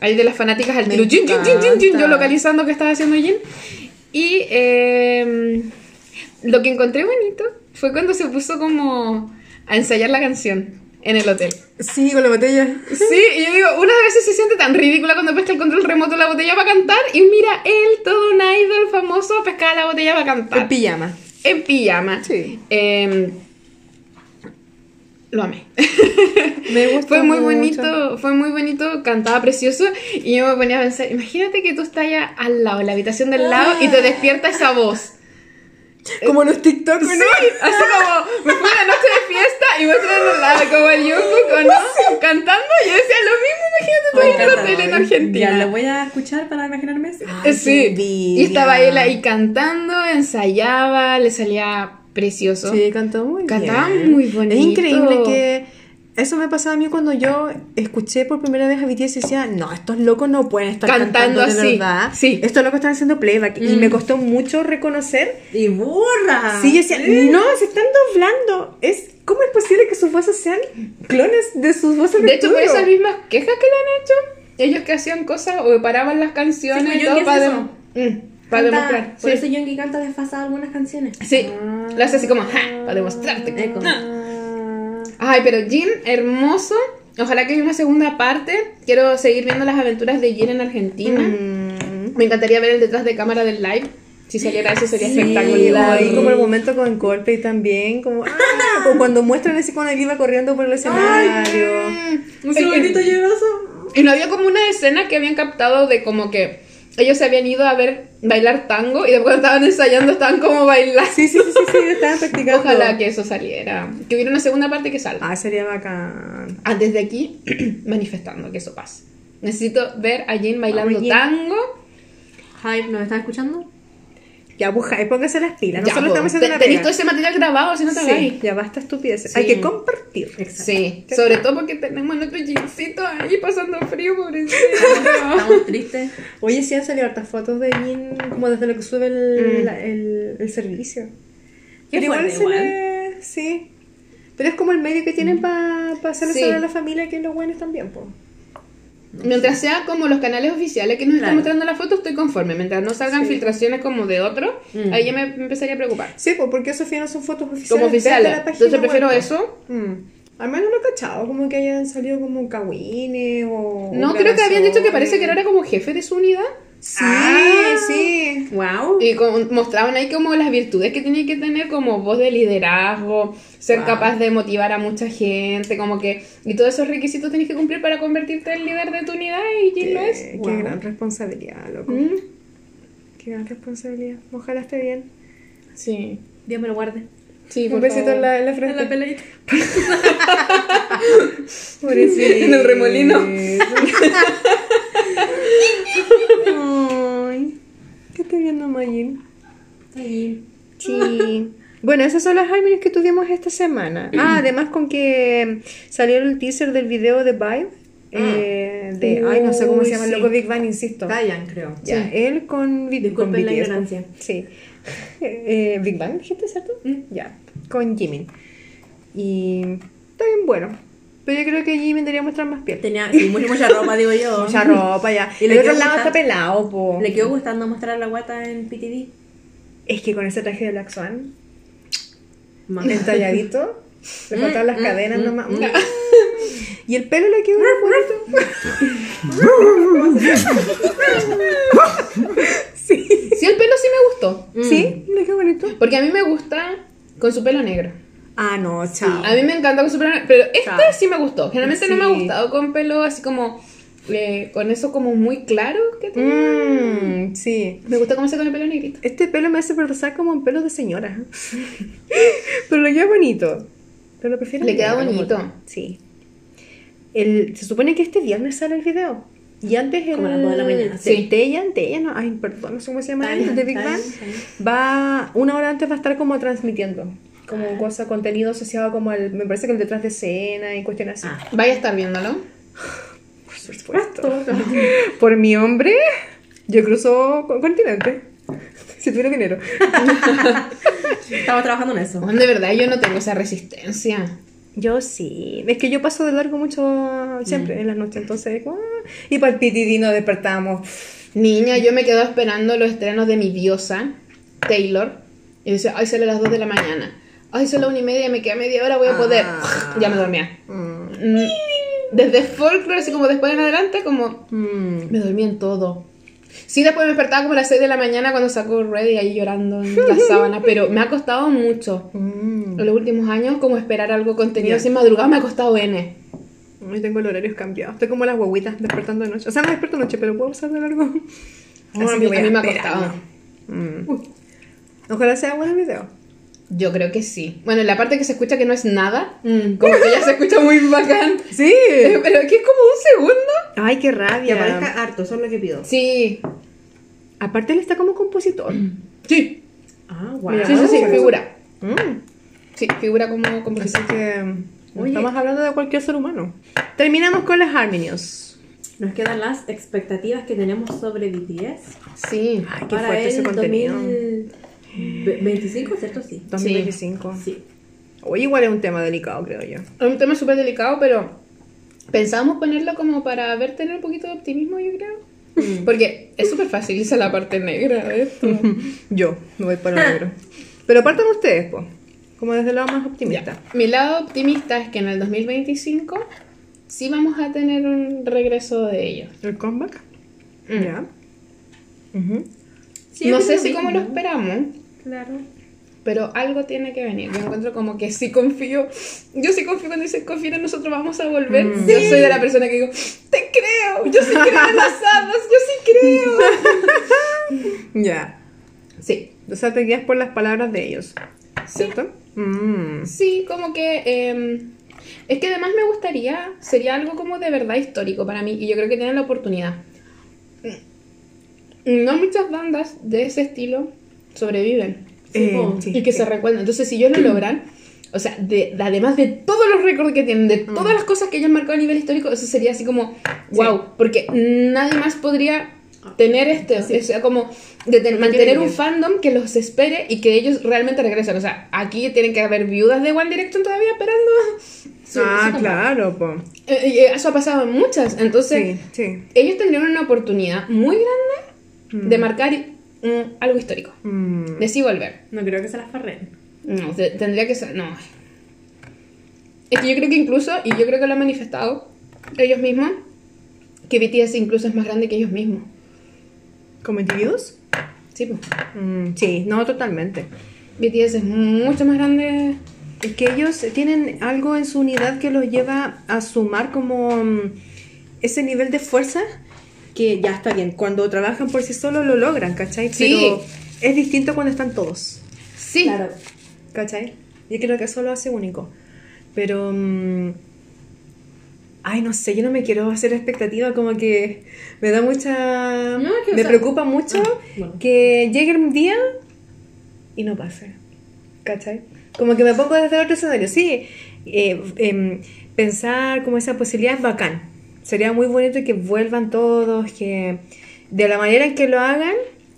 hay de las fanáticas al tiro, chin, yo localizando que estaba haciendo Jin. Y eh, lo que encontré bonito fue cuando se puso como a ensayar la canción en el hotel. Sí, con la botella. Sí, y yo digo, unas veces se siente tan ridícula cuando pesca el control remoto de la botella para cantar y mira, él, todo un idol famoso, pescaba la botella para cantar. En pijama. En pijama. Sí. Eh, lo amé. Me *laughs* gusta fue muy mucho. bonito, fue muy bonito, cantaba precioso y yo me ponía a pensar, imagínate que tú estás allá al lado, en la habitación del lado y te despierta esa voz. Como los TikToks. Sí, así como me fui una noche de fiesta y muestran la, como el Jungkook o no, cantando y yo decía lo mismo, imagínate tú en el hotel en Ya Argentina. lo voy a escuchar para imaginarme eso. Ay, Eh, sí, y estaba él ahí cantando, ensayaba, le salía precioso. Sí, cantó muy Cantaba bien. muy bonito. Es increíble que eso me pasaba a mí cuando yo escuché por primera vez a BTS y decía, no, estos locos no pueden estar Cantando cantando, de así. verdad. Sí. Estos locos están haciendo playback. Y me costó mucho reconocer. Y burra. Sí, yo decía, no, se están doblando. Es ¿Cómo es posible que sus voces sean clones de sus voces de, De hecho, por esas mismas quejas que le han hecho, ellos que hacían cosas o paraban las canciones Sí, pues, y todo que para, dem- Mm, para demostrar. Por Sí, eso Yongi canta desfasado algunas canciones. sí. lo hace así como, "Ja", para demostrarte. Eco. Ah. Ay, pero Jin, hermoso. Ojalá que haya una segunda parte. Quiero seguir viendo las aventuras de Jin en Argentina. Mm. Me encantaría ver el detrás de cámara del live. Si saliera eso sería Sí, espectacular. ahí como el momento con Coldplay también, como, ah, *laughs* o cuando muestran así cuando él iba corriendo por el escenario. Mm. Un segundito llegoso. Y no había como una escena que habían captado de como que ellos se habían ido a ver bailar tango y después estaban ensayando estaban como bailando. Sí, sí, sí, sí, sí, estaban *laughs* practicando. Ojalá que eso saliera. Que hubiera una segunda parte que salga. Ah, sería bacán. Ah, desde aquí *clears throat* manifestando que eso pase. Necesito ver a Jin bailando Jin. tango. Hype, ¿nos estás escuchando? Ya, busca, y póngase las pilas. Ya, Nosotros po. estamos haciendo Te- la Tenéis todo ese material grabado, si no te Sí, vais. ya basta estupidez. Sí. Hay que compartir. Sí, sobre todo porque tenemos nuestro jeansito ahí pasando frío, pobrecito. *laughs* Estamos *laughs* tristes. Oye, sí han salido hartas fotos de Jin como desde lo que sube el, Mm. la- el, el servicio. Qué Pero igual se igual. Sí. Pero es como el medio que tienen para hacerle Sí. saber a la familia que los buenos también, pues. Mientras sea como los canales oficiales que nos están mostrando la foto, estoy conforme. Mientras no salgan Sí. filtraciones como de otro, Mm. ahí ya me, me empezaría a preocupar. Sí, pues porque eso final son fotos oficiales. Como oficiales. la Entonces prefiero eso. Mm. Al menos no he cachado, como que hayan salido como cagüines o. No, creo que habían dicho que parece que era como jefe de su unidad. Sí, Ah. sí. Wow. Y como- mostraban ahí como las virtudes que tenía que tener, como voz de liderazgo, ser Wow. capaz de motivar a mucha gente, como que... Y todos esos requisitos tienes que cumplir para convertirte en líder de tu unidad y Jin lo es. Qué, qué Wow. gran responsabilidad, loco. Mm, Qué gran responsabilidad. Ojalá esté bien. Sí, Dios me lo guarde. Sí, Un por besito favor. en la, en la frente. En la peleita. *laughs* Pobrecito. En el remolino. Ay, ¿Qué está viendo Mayim? Ahí. Sí. Bueno, esas son las álbumes que tuvimos esta semana. Ah, además con que salió el teaser del video de Vibe. eh, de, ay, no sé cómo se llama el loco. Big Bang, insisto. Callan, creo. Ya, él con, con Disculpen la BTS, ignorancia. Sí. *laughs* Eh, Big Bang, dijiste, ¿cierto? Ya, con Jimin. Y está bien bueno. Pero yo creo que Jimin debería mostrar más piel. Tenía mucha, mucha ropa, digo yo. *laughs* Mucha ropa ya. Y el otro lado gusta- está pelado, po. Le quedó gustando mostrar la guata en PTV. Es que con ese traje de Black Swan, Más. entalladito, *laughs* le faltaban las mm, cadenas mm, nomás. mm. Y el pelo le quedó bonito. *laughs* sí. Sí, el pelo sí me gustó. Mm. Sí, le quedó bonito. Porque a mí me gusta con su pelo negro. Ah, no, chao. A mí me encanta con su pelo negro. Pero este Chao. sí me gustó. Generalmente no me ha gustado con pelo así como... eh, con eso como muy claro que tiene. Mmm, sí. Me gusta cómo se con el pelo negrito. Este pelo me hace pensar como un pelo de señora. *laughs* Pero le queda bonito. Pero lo prefiero Le queda bonito. Sí. El, se supone que este viernes sale el video. Y antes el... Como a las dos de la mañana. Sí. Teya, Teya, no, ay, perdón, no sé cómo se llama el de Big Bang. Va, una hora antes va a estar como transmitiendo. Como cosa, contenido asociado como al, me parece que el detrás de escena y cuestiones así. Ah. Vaya a estar viéndolo. *sighs* Por supuesto. *laughs* Por mi hombre, yo cruzo con- continente. *laughs* Si tuviera dinero. *laughs* Estaba trabajando en eso. De verdad, yo no tengo esa resistencia. Yo sí. Es que yo paso de largo mucho siempre en las noches, entonces. ah, Y para el PTD nos despertamos. Niña, yo me quedo esperando los estrenos de mi diosa, Taylor. Y dice, ay, sale a las 2 de la mañana. Ay, son las 1 y media, me queda media hora, voy a poder. Ah. Ya me dormía. Mm. Mm, Desde folklore, así como después en adelante, como Mm. me dormí en todo. Sí, después me despertaba como a las 6 de la mañana cuando sacó Ready ahí llorando en la *laughs* sábana, pero me ha costado mucho. Mm. En los últimos años, como esperar algo contenido Ya. sin madrugada me ha costado N. Hoy tengo el horario cambiado. Estoy como las guaguitas despertando de noche. O sea, no despierto de noche, pero puedo pasar de largo. No, a mí- voy a mí me ha costado. Mm. Ojalá sea buen video. Yo creo que sí. Bueno, en la parte que se escucha que no es nada, mm, como que ya se escucha muy bacán. *laughs* Sí. *laughs* Pero que es como un segundo. Ay, qué Que rabia. aparezca harto, eso es lo que pido. Sí. Aparte él está como compositor. *clears throat* Sí. Ah, Mira, Sí, sí, sí, figura. Mm. Sí, figura como Así compositor. que mm, Oye. estamos hablando de cualquier ser humano. Terminamos con las Harmonies. Nos quedan las expectativas que tenemos sobre BTS Sí. Ay, qué para fuerte el ese contenido. 2025, ¿cierto? Sí. 2025. Sí. O igual es un tema delicado, creo yo. Es un tema súper delicado, pero pensamos ponerlo como para ver tener un poquito de optimismo, yo creo. Mm. Porque es súper fácil irse a la parte negra de esto. *laughs* Yo me voy para lo negro. Pero partan ustedes, pues. Como desde el lado más optimista. Ya. Mi lado optimista es que en el 2025 sí vamos a tener un regreso de ellos. ¿El comeback? Mm. Ya. Sí, no sé si como lo esperamos, Claro. pero algo tiene que venir. Yo encuentro como que sí confío. Yo sí confío cuando dicen confío en nosotros vamos a volver. Mm. Yo soy de la persona que digo, te creo, yo sí creo en las hadas, yo sí creo. *laughs* Ya. Sí, O sea, te guías por las palabras de ellos. ¿Cierto? Mm. sí, como que... eh, es que además me gustaría, sería algo como de verdad histórico para mí y yo creo que tienen la oportunidad. No muchas bandas de ese estilo sobreviven. Eh, po. sí. y que se recuerden. Entonces, si ellos lo logran, o sea, de, de- además de todos los récords que tienen, de Mm. todas las cosas que ellos han marcado a nivel histórico, eso sería así como, wow, porque nadie más podría tener este, o sea, como de ten- mantener un fandom que los espere y que ellos realmente regresen. O sea, aquí tienen que haber viudas de One Direction todavía esperando. *laughs* su- ah, su claro, pues. Eh, y eso ha pasado en muchas. Entonces, Sí, sí. ellos tendrían una oportunidad muy grande de marcar mm, algo histórico. Mm. De sí volver. No creo que se las farren. No, te- tendría que ser. No. Es que yo creo que incluso, y yo creo que lo han manifestado ellos mismos, que BTS incluso es más grande que ellos mismos. ¿Como individuos? Sí, pues. Mm, sí, no, totalmente. BTS es mucho más grande. Es que ellos tienen algo en su unidad que los lleva a sumar como mm, ese nivel de fuerza que ya está bien. Cuando trabajan por sí solos lo logran, ¿cachai? Sí. Pero es distinto cuando están todos, Sí. Claro. ¿cachai? Yo creo que eso lo hace único. Pero... mm, ay, no sé, yo no me quiero hacer expectativa, como que me da mucha... No, es que, o me sea- preocupa mucho Ah, bueno. que llegue un día y no pase. ¿Cachai? Como que me pongo desde el otro escenario. Sí, eh, em, pensar como esa posibilidad es bacán. Sería muy bonito que vuelvan todos, que de la manera en que lo hagan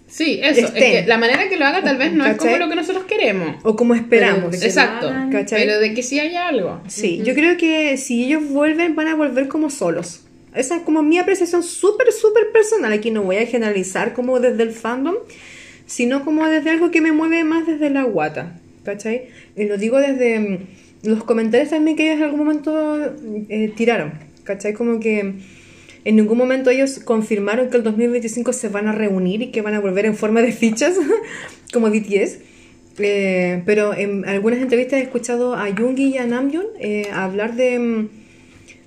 Sí, eso. Es Estén. que la manera que lo haga tal vez no es como lo que nosotros queremos. o como esperamos. Pero- Exacto. hagan. Pero de que sí haya algo. Sí, yo creo que si ellos vuelven, van a volver como solos. Esa es como mi apreciación súper, súper personal. Aquí no voy a generalizar como desde el fandom, sino como desde algo que me mueve más desde la guata. ¿Cachai? Y lo digo desde mm, los comentarios también que ellos en algún momento eh, tiraron. ¿Cachai? Como que en ningún momento ellos confirmaron que el 2025 se van a reunir y que van a volver en forma de fichas, *laughs* como BTS. Eh, pero en algunas entrevistas he escuchado a Yoongi y a Namjoon eh, hablar de mm,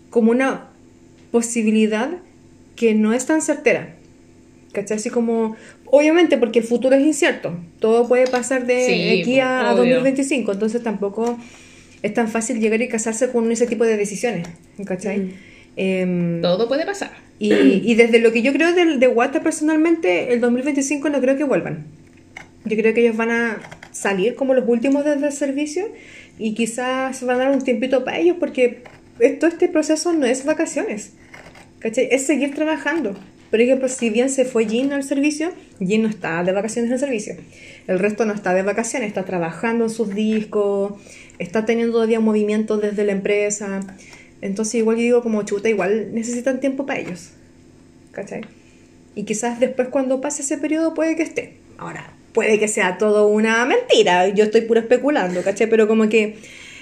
como una posibilidad que no es tan certera. ¿Cachai? Así como, obviamente, porque el futuro es incierto. Todo puede pasar de Sí, aquí a, a obvio. 2025. Entonces tampoco es tan fácil llegar y casarse con ese tipo de decisiones. ¿Cachai? Em, Todo puede pasar. y, y desde lo que yo creo de, de Wata personalmente, el 2025 no creo que vuelvan. Yo creo que ellos van a salir como los últimos desde el servicio y quizás se van a dar un tiempito para ellos porque esto, este proceso no es vacaciones. ¿cachai? Es seguir trabajando. Por ejemplo, si bien se fue Jin al servicio, Jin no está de vacaciones en el servicio. El resto no está de vacaciones, está trabajando en sus discos, está teniendo todavía movimiento desde la empresa. Entonces igual yo digo como chuta, igual necesitan tiempo para ellos. ¿Cachai? Y quizás después cuando pase ese periodo puede que esté. Ahora, puede que sea todo una mentira, yo estoy puro especulando, ¿cachai? Pero como que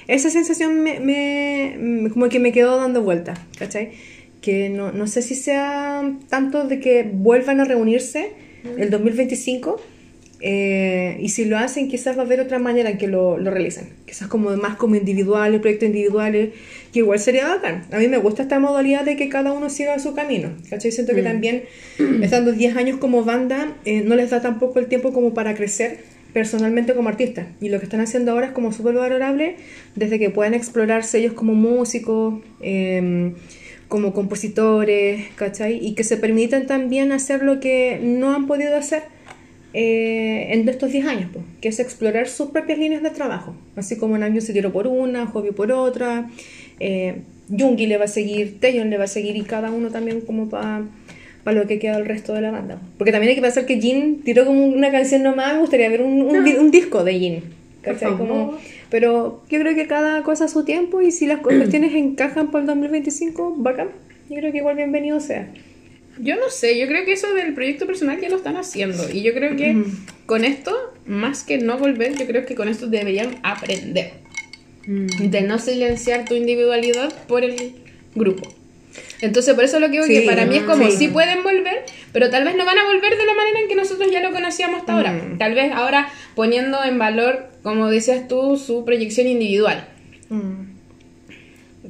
esa sensación me, me- como que me quedó dando vueltas, ¿cachai? Que no, no sé si sea tanto de que vuelvan a reunirse el 2025 eh, y si lo hacen quizás va a haber otra manera en que lo, lo realicen. Quizás como más como individuales, proyectos individuales, que igual sería bacán. A mí me gusta esta modalidad de que cada uno siga su camino. ¿Cachai? Siento que también, *clears throat* estando 10 años como banda, eh, no les da tampoco el tiempo como para crecer personalmente como artistas. Y lo que están haciendo ahora es como súper valorable desde que pueden explorarse ellos como músicos, em, como compositores, ¿cachai? Y que se permitan también hacer lo que no han podido hacer eh, en estos 10 años, pues, que es explorar sus propias líneas de trabajo. Así como Namjoon se tiró por una, Hobby por otra, eh, Jungi le va a seguir, Taeyeon le va a seguir y cada uno también como para lo que queda el resto de la banda. Porque también hay que pensar que Jin tiró como una canción nomás, me gustaría ver un, un, di- un disco de Jin. ¿cachai? Como. Pero yo creo que cada cosa a su tiempo y si las *clears throat* cuestiones encajan para el 2025, bacán. Yo creo que igual bienvenido sea. Yo no sé, yo creo que eso del proyecto personal ya lo están haciendo. Y yo creo que *clears throat* con esto, más que no volver, yo creo que con esto deberían aprender. De no silenciar tu individualidad por el grupo. Entonces, por eso lo que digo que Sí, para mí es como, sí. sí pueden volver, pero tal vez no van a volver de la manera en que nosotros ya lo conocíamos hasta ahora. Mm. Tal vez ahora poniendo en valor, como decías tú, su proyección individual.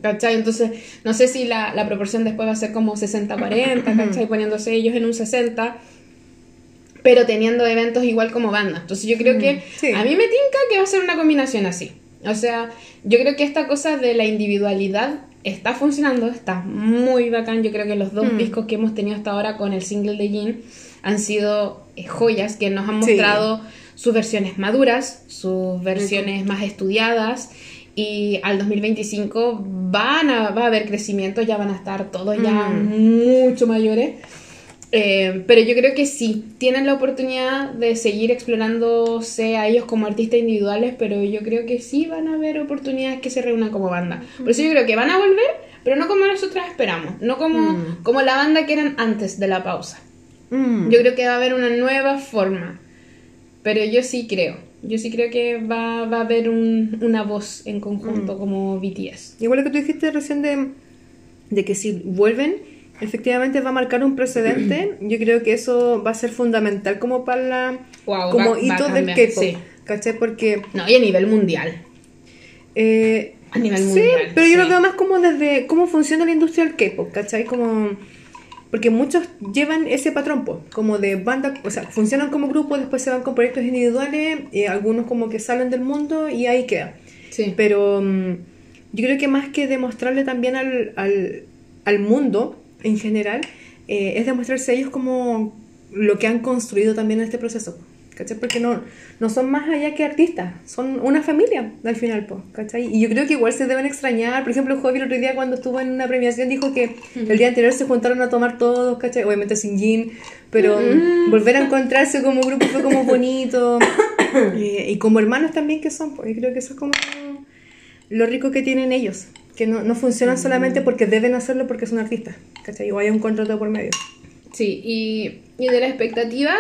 ¿Cachai? Entonces, no sé si la, la proporción después va a ser como 60-40, *clears throat* ¿cachai? Poniéndose ellos en un 60, pero teniendo eventos igual como banda. Entonces, yo creo que sí. a mí me tinca que va a ser una combinación así. O sea, yo creo que esta cosa de la individualidad está funcionando, está muy bacán. Yo creo que los dos discos que hemos tenido hasta ahora con el single de Jean han sido eh, joyas que nos han Sí. mostrado sus versiones maduras, sus versiones más estudiadas y al 2025 van a, va a haber crecimiento, ya van a estar todos ya mucho mayores. Eh, pero yo creo que sí, tienen la oportunidad de seguir explorándose a ellos como artistas individuales, pero yo creo que sí van a haber oportunidades que se reúnan como banda. Por eso yo creo que van a volver, pero no como nosotros esperamos, no como, como la banda que eran antes de la pausa. Mm. Yo creo que va a haber una nueva forma. Pero yo sí creo. Yo sí creo que va, va a haber un- una voz en conjunto como BTS. Igual lo que tú dijiste recién de, de que si vuelven, efectivamente va a marcar un precedente. *clears throat* Yo creo que eso va a ser fundamental como para la, Wow, como va- va hito del cambiar, K-pop. sí. ¿Cachai? Porque No, y a nivel mundial. eh, A nivel sí, mundial. pero yo sí. lo veo más como desde cómo funciona la industria del K-pop, ¿cachai? Como porque muchos llevan ese patrón, po, como de banda, o sea, funcionan como grupo, después se van con proyectos individuales, y algunos como que salen del mundo y ahí queda. Sí. Pero mm, yo creo que más que demostrarle también al, al, al mundo en general, eh, es demostrarse ellos como lo que han construido también en este proceso. ¿Cachai? Porque no, no son más allá que artistas, son una familia al final, po, ¿cachai? Y yo creo que igual se deben extrañar. Por ejemplo, Javi el otro día cuando estuvo en una premiación dijo que el día anterior se juntaron a tomar todos, ¿cachai? Obviamente sin Jin, pero volver a encontrarse como grupo fue como bonito. *coughs* y, y como hermanos también que son, pues yo creo que eso es como lo rico que tienen ellos. Que no, no funcionan solamente porque deben hacerlo porque son artistas, ¿cachai? O hay un contrato por medio. Sí, y, y de la expectativa,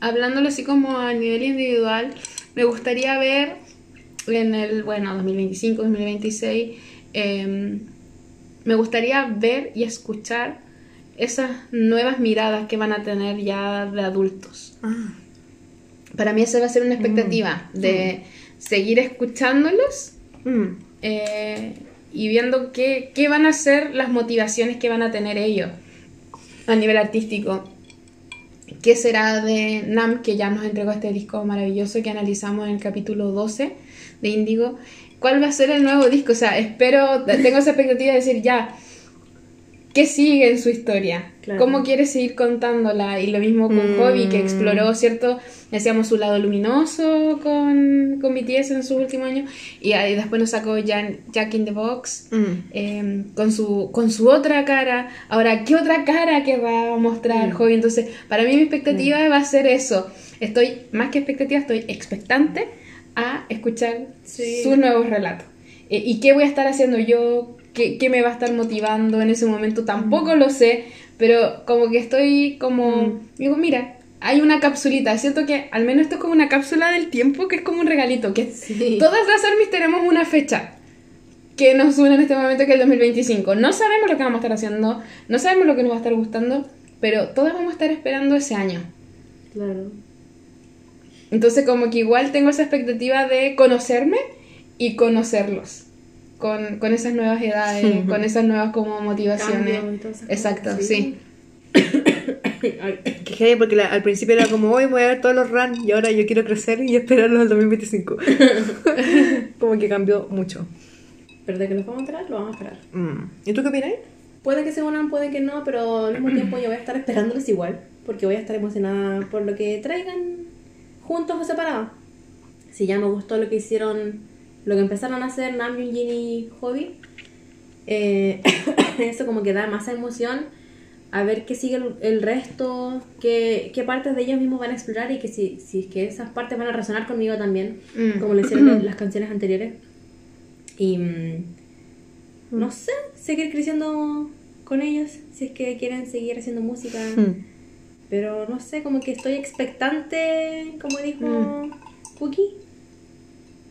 hablándolo así como a nivel individual, me gustaría ver en el, bueno, 2025, 2026, em, me gustaría ver y escuchar esas nuevas miradas que van a tener ya de adultos. Ah. Para mí esa va a ser una expectativa de seguir escuchándolos Mm. eh, y viendo qué, qué van a ser las motivaciones que van a tener ellos a nivel artístico. ¿Qué será de Nam, que ya nos entregó este disco maravilloso que analizamos en el capítulo 12 de Índigo? ¿Cuál va a ser el nuevo disco? O sea, espero, tengo esa expectativa de decir ya, ¿qué sigue en su historia? Claro. ¿Cómo quiere seguir contándola? Y lo mismo con Mm. Hobby, que exploró, ¿cierto? Decíamos su lado luminoso con, con BTS en sus últimos años. Y después nos sacó Jan- Jack in the Box Mm. eh, con, su, con su otra cara. Ahora, ¿qué otra cara querrá mostrar Hobby? Entonces, para mí mi expectativa va a ser eso. Estoy, más que expectativa, estoy expectante a escuchar Sí. sus nuevos relatos. Eh, ¿Y qué voy a estar haciendo yo? ¿Qué, qué me va a estar motivando en ese momento? Tampoco lo sé, pero como que estoy como... Digo, mira, hay una capsulita. Siento que al menos esto es como una cápsula del tiempo, que es como un regalito, que Sí. todas las armies tenemos una fecha que nos une en este momento que es el 2025. No sabemos lo que vamos a estar haciendo, no sabemos lo que nos va a estar gustando, pero todas vamos a estar esperando ese año. Claro. Entonces como que igual tengo esa expectativa de conocerme y conocerlos. Con, con esas nuevas edades, con esas nuevas como motivaciones. Exacto, sí. *coughs* Que porque la- al principio era como, hoy voy a ver todos los runs y ahora yo quiero crecer y esperarlos al 2025. como que cambió mucho. Pero de que los vamos a esperar, lo vamos a esperar. Mm. ¿Y tú qué opinas? Puede que se unan, puede que no, pero al mismo tiempo yo voy a estar esperándolos igual, porque voy a estar emocionada por lo que traigan juntos o separados. Si ya me gustó lo que hicieron, lo que empezaron a hacer Nam, Jin y Hobby, eh, *coughs* eso como que da más emoción a ver qué sigue el, el resto, qué, qué partes de ellos mismos van a explorar y que si, si es que esas partes van a resonar conmigo también, Mm. como lo hicieron en *coughs* las canciones anteriores. Y mm, no sé, seguir creciendo con ellos, si es que quieren seguir haciendo música. Mm. Pero no sé, como que estoy expectante, como dijo Cookie.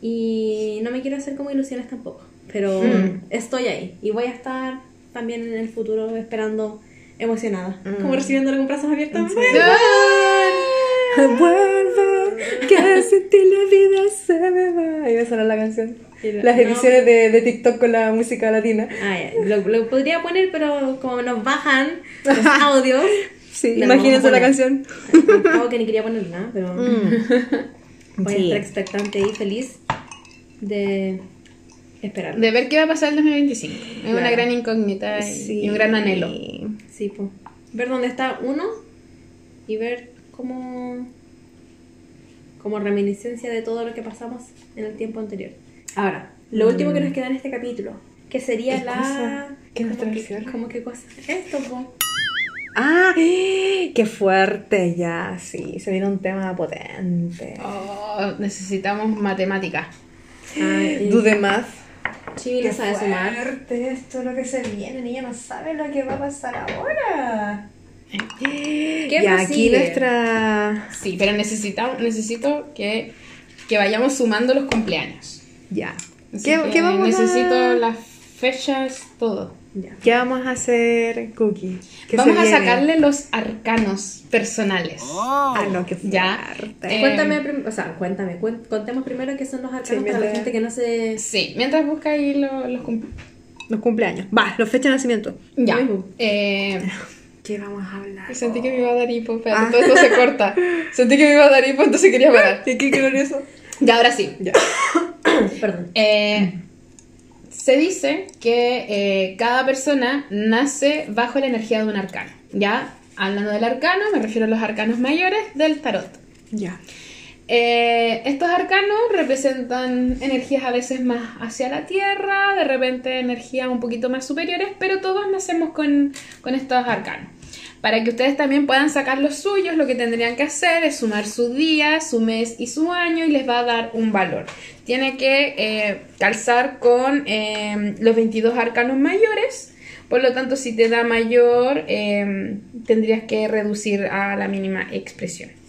Y no me quiero hacer como ilusiones tampoco. Pero Mm. estoy ahí. Y voy a estar también en el futuro esperando emocionada. Como recibiéndolo con brazos abiertos. *laughs* Vuelve, que sin ti la vida se me va. Iba a sonar la canción. Las no. ediciones de, de TikTok con la música latina. Ah. Lo, lo podría poner, pero como nos bajan los *laughs* audios. Sí, imagínense la canción. Algo que ni quería poner nada, pero *laughs* voy Sí. a estar expectante y feliz de esperar. De ver qué va a pasar el 2025. Es una gran incógnita y- y un gran anhelo. Sí, pues. Ver dónde está uno y ver cómo. como reminiscencia de todo lo que pasamos en el tiempo anterior. Ahora, lo último que nos queda en este capítulo, que sería ¿Qué la. cosa? ¿Qué nos ¿Cómo qué cosa? Esto, po. Ah, *gasps* qué fuerte ya, sí, se viene un tema potente. Oh, necesitamos matemática. Ay, the math. Chibi no sabe sumar. fuerte esto es lo que se viene, ella no sabe lo que va a pasar ahora. ¿Qué y aquí prosigue? Eh, nuestra... Sí, pero necesitamos, necesito que, que vayamos sumando los cumpleaños. Ya. Así ¿Qué, que qué vamos necesito a... las fechas, todo. Ya. ¿Qué vamos a hacer, Cookie? ¿Qué Vamos a sacarle los arcanos personales. Ah, no, qué. Ya. Eh, Cuéntame, o sea, cuéntame, contemos primero qué son los arcanos Sí, para la gente que no se... Sí, mientras busca ahí lo- los cumpleaños. Los cumpleaños. Va, los fechas de nacimiento. Ya. Eh, *laughs* ¿Qué vamos a hablar? sentí que me iba a dar hipo, pero Ah. todo esto se corta. *laughs* Sentí que me iba a dar hipo, entonces quería parar. *laughs* ¿Qué, qué glorioso? Ya, ahora sí. Ya. *coughs* Perdón. Eh, se dice que eh, cada persona nace bajo la energía de un arcano. Ya, hablando del arcano, me refiero a los arcanos mayores del tarot. Ya. Eh, estos arcanos representan energías a veces más hacia la tierra, de repente energías un poquito más superiores, pero todos nacemos con, con estos arcanos. Para que ustedes también puedan sacar los suyos, lo que tendrían que hacer es sumar su día, su mes y su año y les va a dar un valor. Tiene que eh, calzar con eh, los 22 arcanos mayores, por lo tanto si te da mayor, eh, tendrías que reducir a la mínima expresión.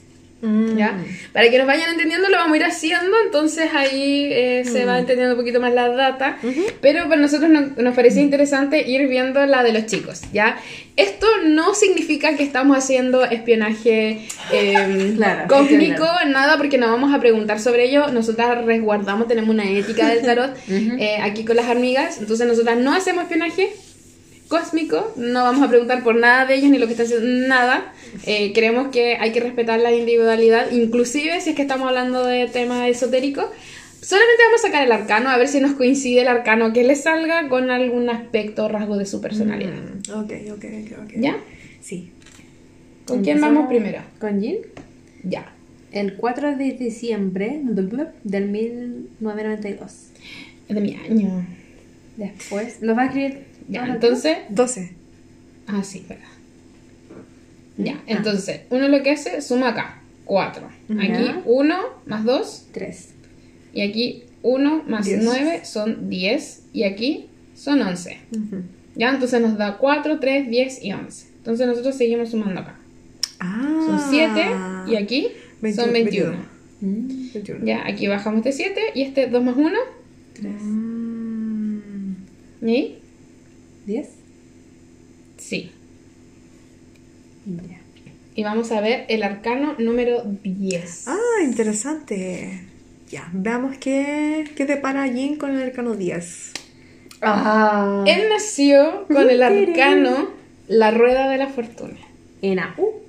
Mm. ¿Ya? Para que nos vayan entendiendo, lo vamos a ir haciendo, entonces ahí eh, se va entendiendo un poquito más la data. Pero para nosotros no- nos parecía interesante ir viendo la de los chicos, ¿ya? Esto no significa que estamos haciendo espionaje eh, *laughs* Claro, cósmico, nada, porque no vamos a preguntar sobre ello. Nosotras resguardamos, tenemos una ética del tarot *laughs* eh, aquí con las amigas, entonces nosotras no hacemos espionaje cósmico, no vamos a preguntar por nada de ellos ni lo que están haciendo, nada. Eh, creemos que hay que respetar la individualidad, inclusive si es que estamos hablando de temas esotéricos. Solamente vamos a sacar el arcano, a ver si nos coincide el arcano que les salga con algún aspecto o rasgo de su personalidad. Mm, Ok, ok, ok. ¿Ya? Sí. ¿Con quién vamos primero? ¿Con Jin? Ya. El 4 de diciembre del 1992. Es de mi año. Después, ¿lo vas a escribir? Ya, entonces. 12. Ah, sí, verdad. Ya, entonces, uno lo que hace, suma acá. 4. Aquí Ya. 1 más 2 alto? Tres. Y aquí 1 más Diez. 9 son 10. Y aquí son 11. Ujú. ¿Ya? Entonces nos da 4, 3, 10 y 11. Entonces nosotros seguimos sumando acá. Ah. Son 7 y aquí son 21. 21. 21. Ya, aquí bajamos de 7 y este 2 más 1. Mm. ¿Y? ¿Diez? Sí. Ya. Y vamos a ver el arcano número 10. Ah, interesante. Ya, veamos qué, qué depara Jin con el arcano 10. Ah. Él nació con el arcano La Rueda de la Fortuna. En A. Uh.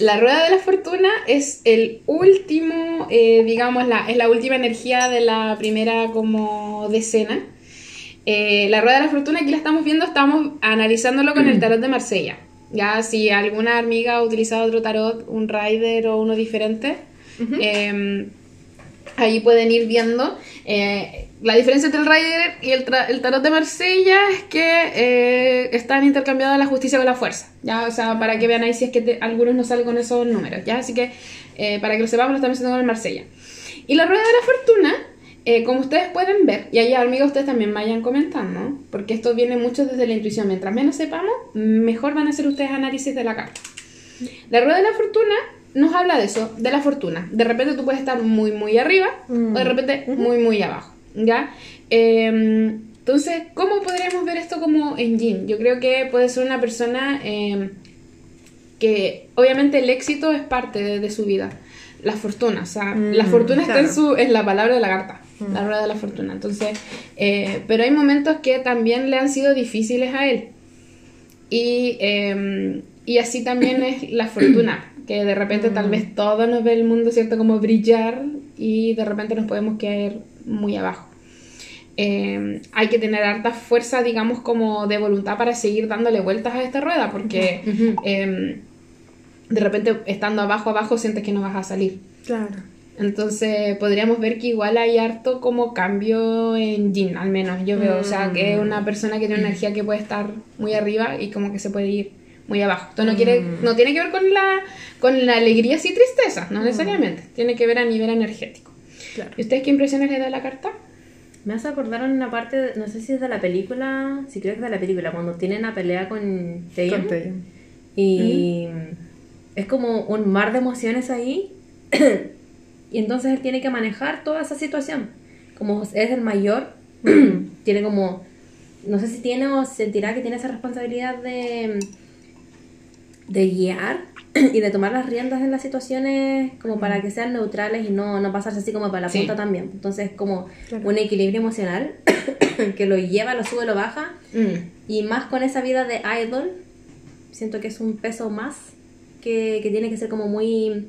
La rueda de la fortuna es el último, eh, digamos, la, es la última energía de la primera como decena. Eh, la rueda de la fortuna, aquí la estamos viendo, estamos analizándolo con el tarot de Marsella. Ya, si alguna amiga ha utilizado otro tarot, un rider o uno diferente, eh, ahí pueden ir viendo. eh, la diferencia entre el Rider y el, tarot de Marsella es que eh, están intercambiadas la justicia con la fuerza. Ya, o sea, para que vean ahí si es que te- algunos no salen con esos números. Ya, así que para que lo sepamos, lo estamos haciendo con el Marsella. Y la rueda de la fortuna, eh, como ustedes pueden ver, y ahí amigas ustedes también vayan comentando, porque esto viene mucho desde la intuición. Mientras menos sepamos, mejor van a hacer ustedes análisis de la carta. La rueda de la fortuna nos habla de eso, de la fortuna. De repente tú puedes estar muy, muy arriba o de repente muy, muy abajo. ¿Ya? Eh, entonces, ¿cómo podríamos ver esto como en Yin? Yo creo que puede ser una persona eh, que obviamente el éxito es parte de, de su vida. La fortuna, o sea, la fortuna está en, su, en la palabra de la carta, la rueda de la fortuna. Entonces, eh, pero hay momentos que también le han sido difíciles a él. Y, eh, y así también es la fortuna, que de repente tal vez todo nos ve el mundo, ¿cierto? Como brillar y de repente nos podemos caer muy abajo. Eh, hay que tener harta fuerza, digamos, como de voluntad para seguir dándole vueltas a esta rueda, porque eh, de repente estando abajo, abajo, sientes que no vas a salir. Claro. Entonces podríamos ver que igual hay harto como cambio en Jin, al menos yo veo. O sea, que es una persona que tiene una energía que puede estar muy arriba y como que se puede ir muy abajo. Esto no, quiere, no tiene que ver con la, con la alegría y tristeza, no necesariamente. Tiene que ver a nivel energético. Claro. ¿Y ustedes qué impresiones les da la carta? Me hace acordar en una parte, de- no sé si es de la película, sí creo que es de la película, cuando tienen una pelea con Taeyong. Y es como un mar de emociones ahí. Y entonces él tiene que manejar toda esa situación. Como es el mayor, *clears throat* tiene como, no sé si tiene o sentirá que tiene esa responsabilidad de, de guiar y de tomar las riendas en las situaciones como para que sean neutrales y no, no pasarse así como para la Sí. punta también. Entonces como Claro. un equilibrio emocional *coughs* que lo lleva, lo sube, lo baja. Y más con esa vida de idol, siento que es un peso más que, que tiene que ser como muy,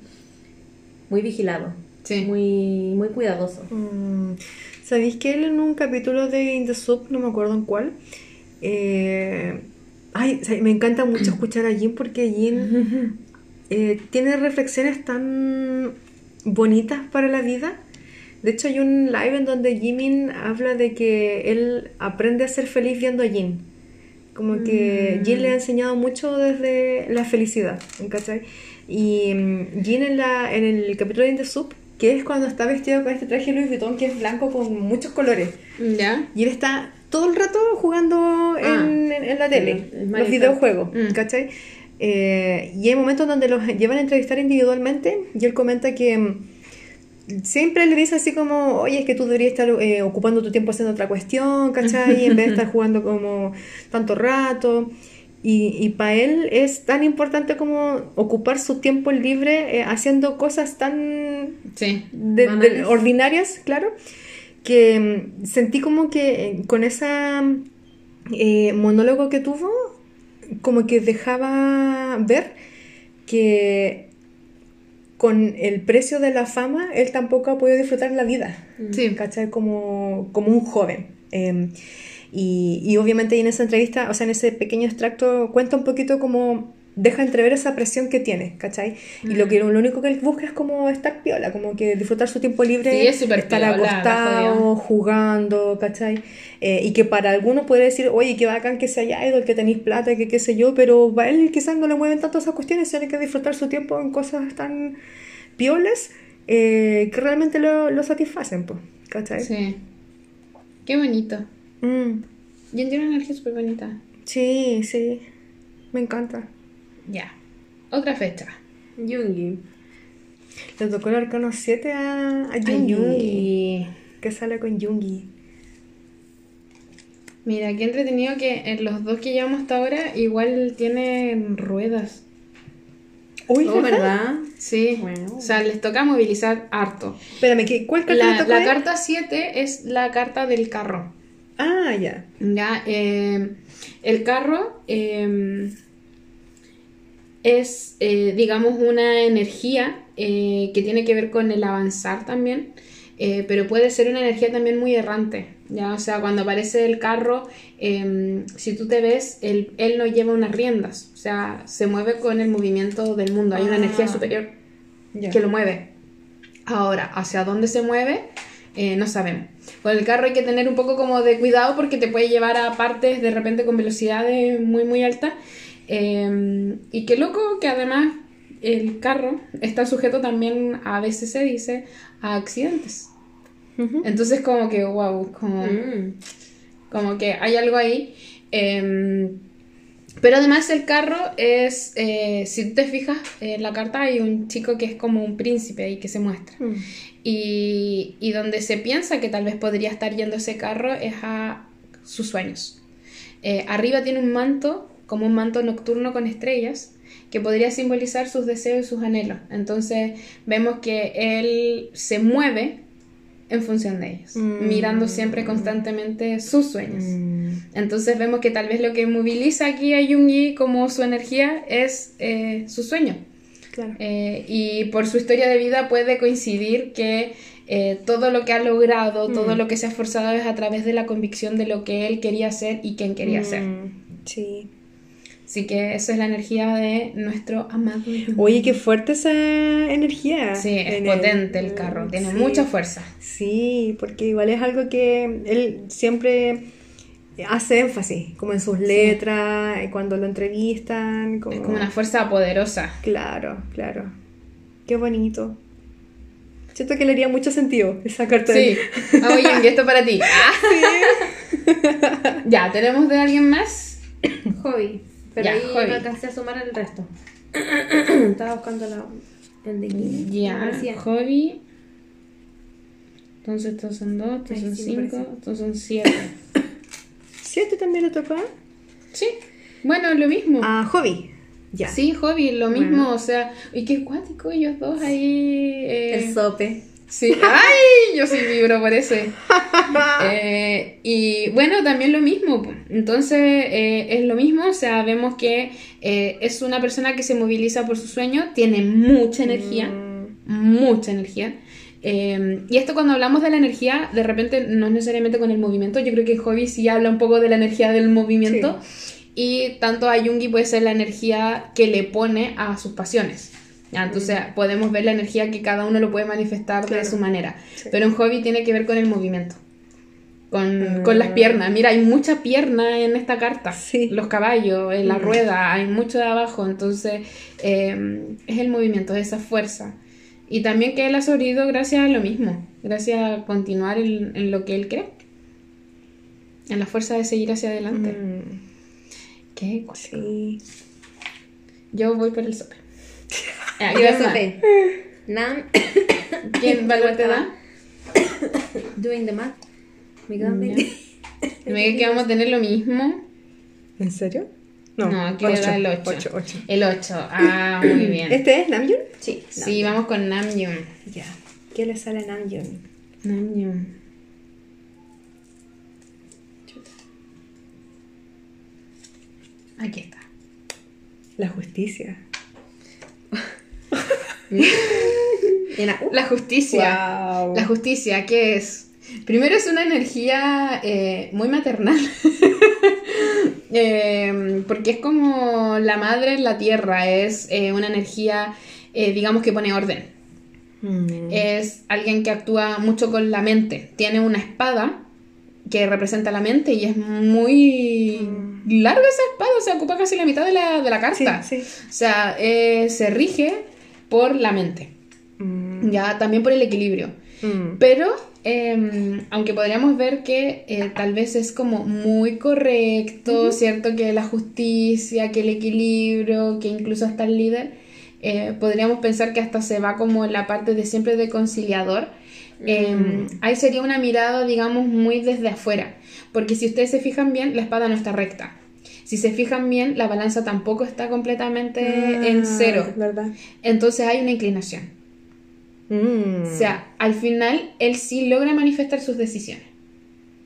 muy vigilado. Sí. Muy, muy cuidadoso. Mm, ¿Sabéis que él en un capítulo de In the Soup, no me acuerdo en cuál, eh, ay, o sea, me encanta mucho escuchar a Jin porque Jin *laughs* eh, tiene reflexiones tan bonitas para la vida. De hecho, hay un live en donde Jimin habla de que él aprende a ser feliz viendo a Jin. Como que Jin le ha enseñado mucho desde la felicidad, ¿cachai? Y mm, Jin en, la, en el capítulo de In the Soup, que es cuando está vestido con este traje Louis Vuitton que es blanco con muchos colores. ¿Ya? Y él está todo el rato jugando en, Ah, en- en la tele, el- el los videojuegos, Mm. ¿cachai? Eh, y hay momentos donde los llevan a entrevistar individualmente y él comenta que mm, siempre le dice así como, oye, es que tú deberías estar eh, ocupando tu tiempo haciendo otra cuestión, ¿cachai? *laughs* En vez de estar jugando como tanto rato. Y, y para él es tan importante como ocupar su tiempo libre eh, haciendo cosas tan Sí. de- de- Banales. ordinarias, claro, que mm, sentí como que eh, con esa eh, monólogo que tuvo, como que dejaba ver que con el precio de la fama, él tampoco ha podido disfrutar la vida, Sí. ¿cachai? Como, como un joven. Eh, y, y obviamente en esa entrevista, o sea, en ese pequeño extracto, cuenta un poquito como deja entrever esa presión que tiene, ¿cachai? Y lo, que, lo único que él busca es como estar piola, como que disfrutar su tiempo libre, Sí, es estar piola, la acostado, jugando, ¿cachai? Eh, y que para algunos podría decir, oye, qué bacán que sea idol, que tenéis plata, que qué sé yo, pero para él quizás no le mueven tanto esas cuestiones, tiene que disfrutar su tiempo en cosas tan piolas eh, que realmente lo, lo satisfacen, pues, ¿cachai? Sí. Qué bonito. Mm, Jen tiene una energía súper bonita. sí, sí, me encanta. Ya. Otra fecha. Yungi. Le tocó el arcano 7 a, a Yungi, Yungi. que sale con Yungi. Mira, qué entretenido que en los dos que llevamos hasta ahora igual tienen ruedas. Uy, Oh, ¿verdad? Sí. Bueno. O sea, les toca movilizar harto. Espérame, ¿qué, ¿cuál carta le La, tocó la carta 7 es la carta del carro. Ah, ya. Ya, eh, el carro eh, es, eh, digamos, una energía eh, que tiene que ver con el avanzar también, eh, pero puede ser una energía también muy errante. Ya, o sea, cuando aparece el carro, eh, si tú te ves, él, él no lleva unas riendas, o sea, se mueve con el movimiento del mundo. Hay una Ah. energía superior ya. que lo mueve. Ahora, ¿hacia dónde se mueve? No sabemos. Con el carro hay que tener un poco como de cuidado porque te puede llevar a partes de repente con velocidades muy muy altas. Eh, y qué loco que además el carro está sujeto también, a veces se dice, a accidentes. Entonces como que, wow, como, Mm. como que hay algo ahí. Eh, pero además el carro es, eh, si tú te fijas en la carta hay un chico que es como un príncipe ahí que se muestra. Mm. Y, y donde se piensa que tal vez podría estar yendo ese carro es a sus sueños. Eh, arriba tiene un manto, como un manto nocturno con estrellas, que podría simbolizar sus deseos y sus anhelos. Entonces vemos que él se mueve en función de ellos, Mm. mirando siempre constantemente sus sueños. Mm. Entonces vemos que tal vez lo que moviliza aquí a Jungi como su energía es eh, su sueño. Claro. Eh, y por su historia de vida puede coincidir que eh, todo lo que ha logrado, todo Mm. lo que se ha esforzado es a través de la convicción de lo que él quería ser y quién quería ser. Sí. Así que esa es la energía de nuestro amado. Oye, qué fuerte esa energía. Sí, es en potente el carro, tiene sí. mucha fuerza. Sí, porque igual es algo que él siempre hace énfasis, como en sus letras, y cuando lo entrevistan. Como... Es como una fuerza poderosa. Claro, claro. Qué bonito. Siento que le haría mucho sentido esa carta. Sí. Ah, oye, Jungi, esto para ti. *laughs* *laughs* ya, ¿tenemos de alguien más? Hobby. Pero Ya, ahí hobby. no alcancé a sumar el resto. *clears throat* Estaba buscando la, el de aquí. Ya, hobby. Entonces estos son dos, estos Ay, son sí, cinco, estos son siete. *coughs* ¿Siete también le tocó? Sí, bueno, lo mismo. Ah, hobby. Ya. Sí, hobby, lo mismo, Bueno. o sea, y qué cuático ellos dos ahí. eh, El sope. Sí, *laughs* ay, yo sí vibro por ese. *laughs* Eh, y bueno, también lo mismo. Entonces, eh, es lo mismo, o sea, vemos que eh, es una persona que se moviliza por su sueño, tiene mucha energía, mucha energía. Eh, y esto cuando hablamos de la energía, de repente no es necesariamente con el movimiento, yo creo que Hobby sí habla un poco de la energía del movimiento. Y tanto a Jungi puede ser la energía que le pone a sus pasiones. ¿Ya? Entonces podemos ver la energía que cada uno lo puede manifestar de su manera. Sí. Pero un hobby tiene que ver con el movimiento. Con, Mm. con las piernas. Mira, hay mucha pierna en esta carta. Sí. Los caballos, en la Mm. rueda, hay mucho de abajo. Entonces eh, es el movimiento, es esa fuerza. Y también que él ha sobrevivido gracias a lo mismo. Gracias a continuar en, en lo que él cree. En la fuerza de seguir hacia adelante. Mm, Qué sí. Yo voy por el sope. *laughs* Ah, Yo *coughs* ¿quién. Nam. ¿Quién valor te da? Doing the math. Me quedan Ya. 20. Me que vamos a tener lo mismo. ¿En serio? No, aquí le da el 8. 8, 8. El 8. Ah, muy *coughs* bien. ¿Este es Namjoon? Sí. Sí, vamos con Namjoon. Ya. ¿Qué le sale a Namjoon? Namjoon. Aquí está. La justicia. *laughs* Uh, La justicia. Wow. La justicia, ¿qué es? Primero es una energía eh, muy maternal. *laughs* Eh, porque es como la madre en la tierra, es eh, una energía, eh, digamos, que pone orden. Mm. Es alguien que actúa mucho con la mente. Tiene una espada que representa la mente y es muy larga esa espada, o sea, ocupa casi la mitad de la, de la carta. sí. O sea, se rige por la mente, Mm, ya también por el equilibrio. mm. Pero, eh, aunque podríamos ver que eh, tal vez es como muy correcto, ¿cierto? Que la justicia, que el equilibrio, que incluso hasta el líder, eh, podríamos pensar que hasta se va como la parte de siempre de conciliador. Eh, Ahí sería una mirada, digamos, muy desde afuera. Porque si ustedes se fijan bien, la espada no está recta. Si se fijan bien, la balanza tampoco está completamente en Ah, cero. ¿Verdad? Entonces hay una inclinación. Mm. O sea, al final él sí logra manifestar sus decisiones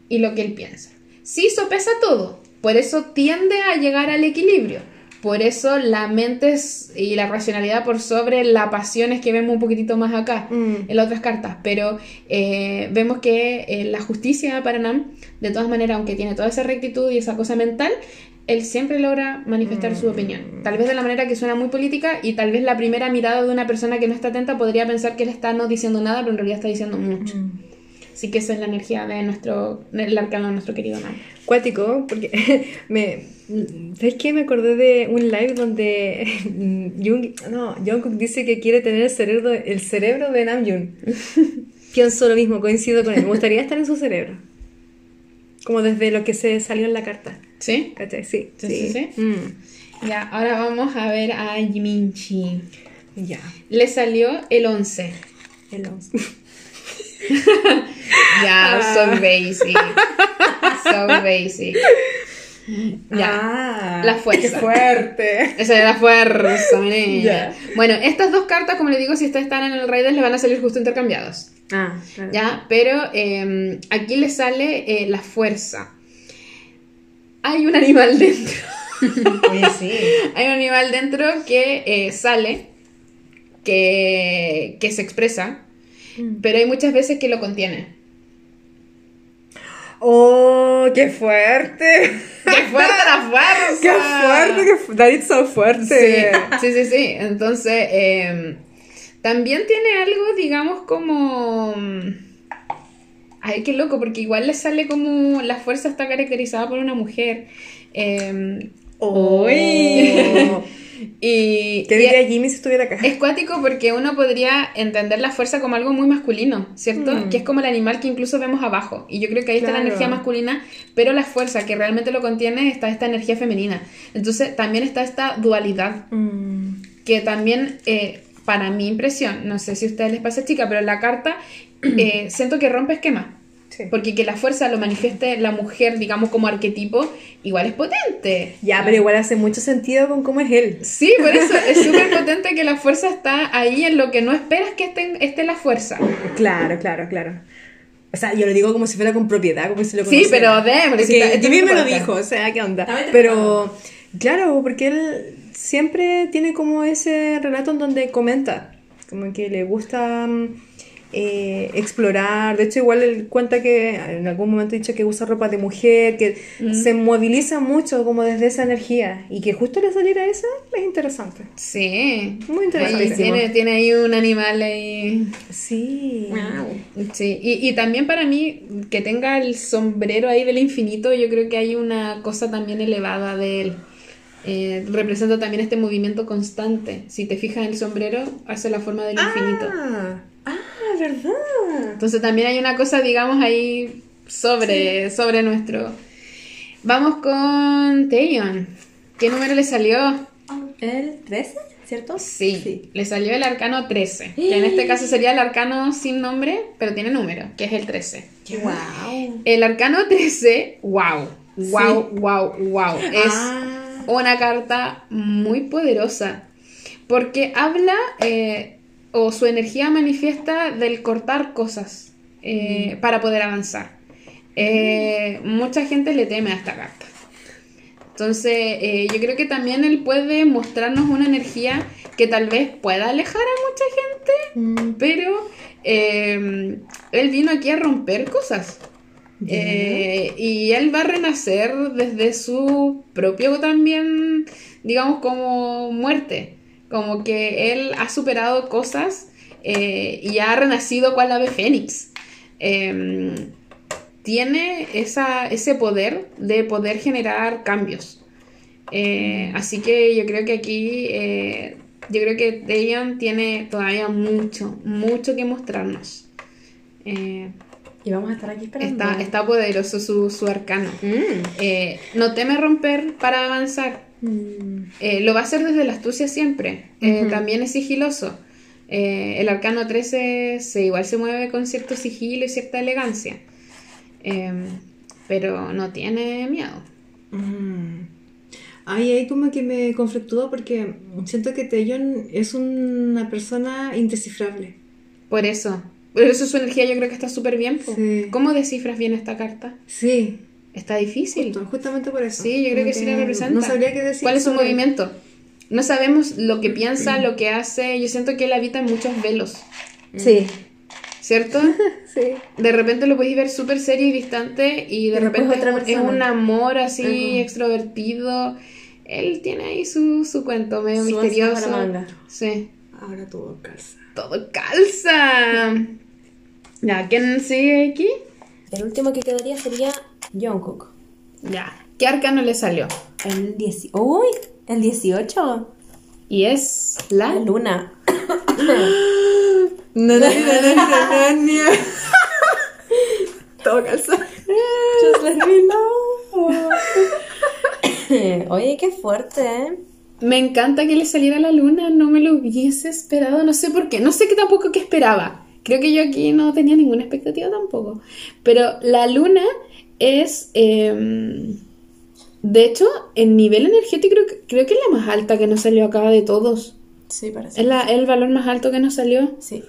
y lo que él piensa. Sí sopesa todo, por eso tiende a llegar al equilibrio. Por eso la mente y la racionalidad por sobre la pasión es que vemos un poquitito más acá Mm. en las otras cartas. Pero eh, vemos que eh, la justicia para Nam, de todas maneras, aunque tiene toda esa rectitud y esa cosa mental, él siempre logra manifestar su opinión. Tal vez de la manera que suena muy política y tal vez la primera mirada de una persona que no está atenta podría pensar que él está no diciendo nada, pero en realidad está diciendo mucho. Mm. Así que esa es la energía de nuestro, del arcano de nuestro querido Nam. Cuático, porque *laughs* me. ¿Sabes qué? Me acordé de un live donde *laughs* Jung, no, Jungkook dice que quiere tener el cerebro, el cerebro de Namjoon. *laughs* Pienso lo mismo, coincido con él. Me gustaría estar en su cerebro. Como desde lo que se salió en la carta. ¿Sí? ¿Cachai? Sí. Sí, sí, sí. Mm, Ya, ahora vamos a ver a Jiminchi. ya. Le salió el 11. El once. *laughs* Ya, Ah. so basic. So basic. Ya. Ah, La fuerza. Qué fuerte. Esa es la fuerza. Ya. Bueno, estas dos cartas, como le digo, si ustedes están en el Raiders, le van a salir justo intercambiados. Ah, claro. ¿Ya? Pero eh, aquí le sale eh, la fuerza. Hay un animal dentro. Oye, sí. *laughs* Hay un animal dentro que eh, sale, que, que se expresa, pero hay muchas veces que lo contiene. Oh, qué fuerte. ¡Qué fuerte la *laughs* fuerza! Qué fuerte, qué fu- That is so fuerte. Sí, sí, sí, sí. Entonces, eh, también tiene algo, digamos, como... Ay, qué loco, porque igual le sale como la fuerza está caracterizada por una mujer. Eh, Uy. *laughs* y, ¿Qué y diría Jimmy si estuviera acá? es cuático porque uno podría entender la fuerza como algo muy masculino, ¿cierto? Mm. Que es como el animal que incluso vemos abajo. Y yo creo que ahí está la energía masculina, pero la fuerza que realmente lo contiene está esta energía femenina. Entonces también está esta dualidad Mm, que también, eh, para mi impresión, no sé si a ustedes les pasa chica, pero la carta eh, siento que rompe esquemas. sí. Porque que la fuerza lo manifieste la mujer, digamos, como arquetipo, igual es potente. Ya, pero igual hace mucho sentido con cómo es él. Sí, por eso es súper potente que la fuerza está ahí en lo que no esperas que esté, esté la fuerza. Claro, claro, claro. O sea, yo lo digo como si fuera con propiedad, como si lo Sí, conociera. pero démosle, Porque si está- me lo dijo, o sea, ¿qué onda? Pero, claro, porque él siempre tiene como ese relato en donde comenta, como que le gusta mm, eh, explorar. De hecho, igual él cuenta que en algún momento ha dicho que usa ropa de mujer, que Mm. se moviliza mucho como desde esa energía. Y que justo le saliera esa es interesante. Sí. Muy interesante. Ahí tiene, tiene ahí un animal ahí. Sí. Sí, y, y también para mí que tenga el sombrero ahí del infinito, yo creo que hay una cosa también elevada de él. Eh, representa también este movimiento constante. Si te fijas en el sombrero, hace la forma del infinito. Ah, verdad. Entonces también hay una cosa, digamos, ahí sobre, sobre nuestro... Vamos con Taeyeon. ¿Qué número le salió? ¿El 13? ¿Cierto? Sí, le salió el arcano 13, que *gasps* en este caso sería el arcano sin nombre, pero tiene número, que es el 13. ¡Wow! El arcano 13, wow, wow, wow, wow. Es Ah. una carta muy poderosa porque habla eh, o su energía manifiesta del cortar cosas eh, para poder avanzar. Eh, mucha gente le teme a esta carta. Entonces, eh, yo creo que también él puede mostrarnos una energía que tal vez pueda alejar a mucha gente, pero eh, él vino aquí a romper cosas. Y él va a renacer desde su propio también, digamos, como muerte. Como que él ha superado cosas eh, y ha renacido cual ave fénix. Em, tiene esa, ese poder de poder generar cambios. Eh, así que yo creo que aquí, eh, yo creo que Dayon tiene todavía mucho, mucho que mostrarnos. Eh, Y vamos a estar aquí esperando. está, está poderoso su, su arcano. Mm. Eh, no teme romper para avanzar. Mm. Eh, lo va a hacer desde la astucia siempre. Eh. También es sigiloso. Eh, el arcano 13 se, igual se mueve con cierto sigilo y cierta elegancia. Eh, pero no tiene miedo. Mm. Ay, ahí como que me conflictúa porque siento que Taeyeon es una persona indescifrable. Por eso. Por eso su energía yo creo que está súper bien. Sí. ¿Cómo descifras bien esta carta? Sí, Está difícil. justo- justamente por eso. Sí, yo creo Como que sí la representa. No sabría qué decir. ¿Cuál es su sobre- movimiento? No sabemos lo que piensa, lo que hace. Yo siento que él habita en muchos velos, Sí, ¿cierto? *laughs* sí. De repente lo podéis ver súper serio y distante y de repente otra es un amor así Ujú. extrovertido. Él tiene ahí su, su cuento medio Su misterioso. manga. Sí, Ahora todo calza. todo calza. *laughs* Ya, ¿quién sigue aquí? El último que quedaría sería Jungkook. Ya. ¿Qué arcano le salió? El 10. ¡Uy! El 18. Y es la La luna. Na, na, na, na, na, na. Todo calzado. *coughs* Just let me know. *coughs* Oye, qué fuerte, ¿eh? Me encanta que le saliera la luna, no me lo hubiese esperado, no sé por qué, no sé qué tampoco qué esperaba. Creo que yo aquí no tenía ninguna expectativa tampoco. Pero la luna es, eh, de hecho, en nivel energético creo, que- creo que es la más alta que nos salió acá de todos. Sí, parece. Es la- el valor más alto que nos salió. Sí.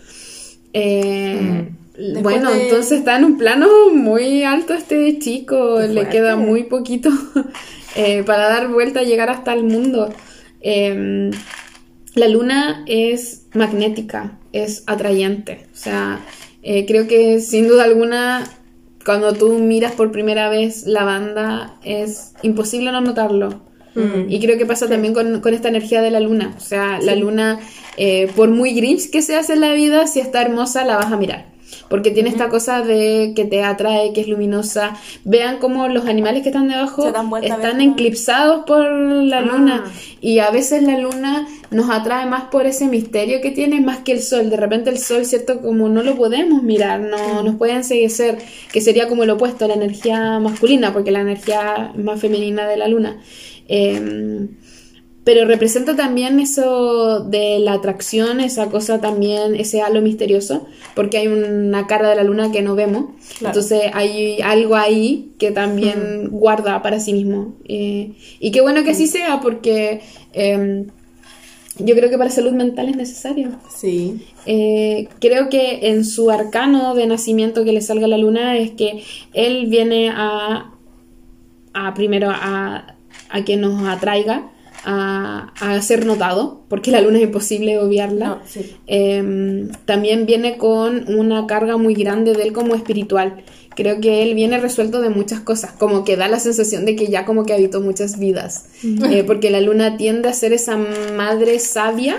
Eh, Después Bueno, de- entonces está en un plano muy alto este chico, le queda muy poquito *laughs* eh, para dar vuelta y llegar hasta el mundo. Eh, la luna es magnética, es atrayente, o sea, eh, creo que sin duda alguna cuando tú miras por primera vez la banda es imposible no notarlo. Y creo que pasa también con, con esta energía de la luna. O sea, la luna, eh, por muy grinch que se hace en la vida, si está hermosa, la vas a mirar. Porque tiene esta cosa de que te atrae, que es luminosa. Vean cómo los animales que están debajo están eclipsados por la Ah. luna. Y a veces la luna nos atrae más por ese misterio que tiene, más que el sol. De repente el sol, ¿cierto? Como no lo podemos mirar, no nos puede enseguecer, que sería como el opuesto, la energía masculina, porque la energía más femenina de la luna. Eh, pero representa también eso de la atracción, esa cosa también, ese halo misterioso, porque hay una cara de la luna que no vemos. Claro. Entonces hay algo ahí que también guarda para sí mismo. Eh, y qué bueno que así sea, porque eh, yo creo que para salud mental es necesario. Sí. Eh, creo que en su arcano de nacimiento que le salga la luna es que él viene a, a primero a, a que nos atraiga, a, a ser notado, porque la luna es imposible obviarla. Sí. Eh, también viene con una carga muy grande de él como espiritual. Creo que él viene resuelto de muchas cosas, como que da la sensación de que ya como que habitó muchas vidas, Eh, porque la luna tiende a ser esa madre sabia.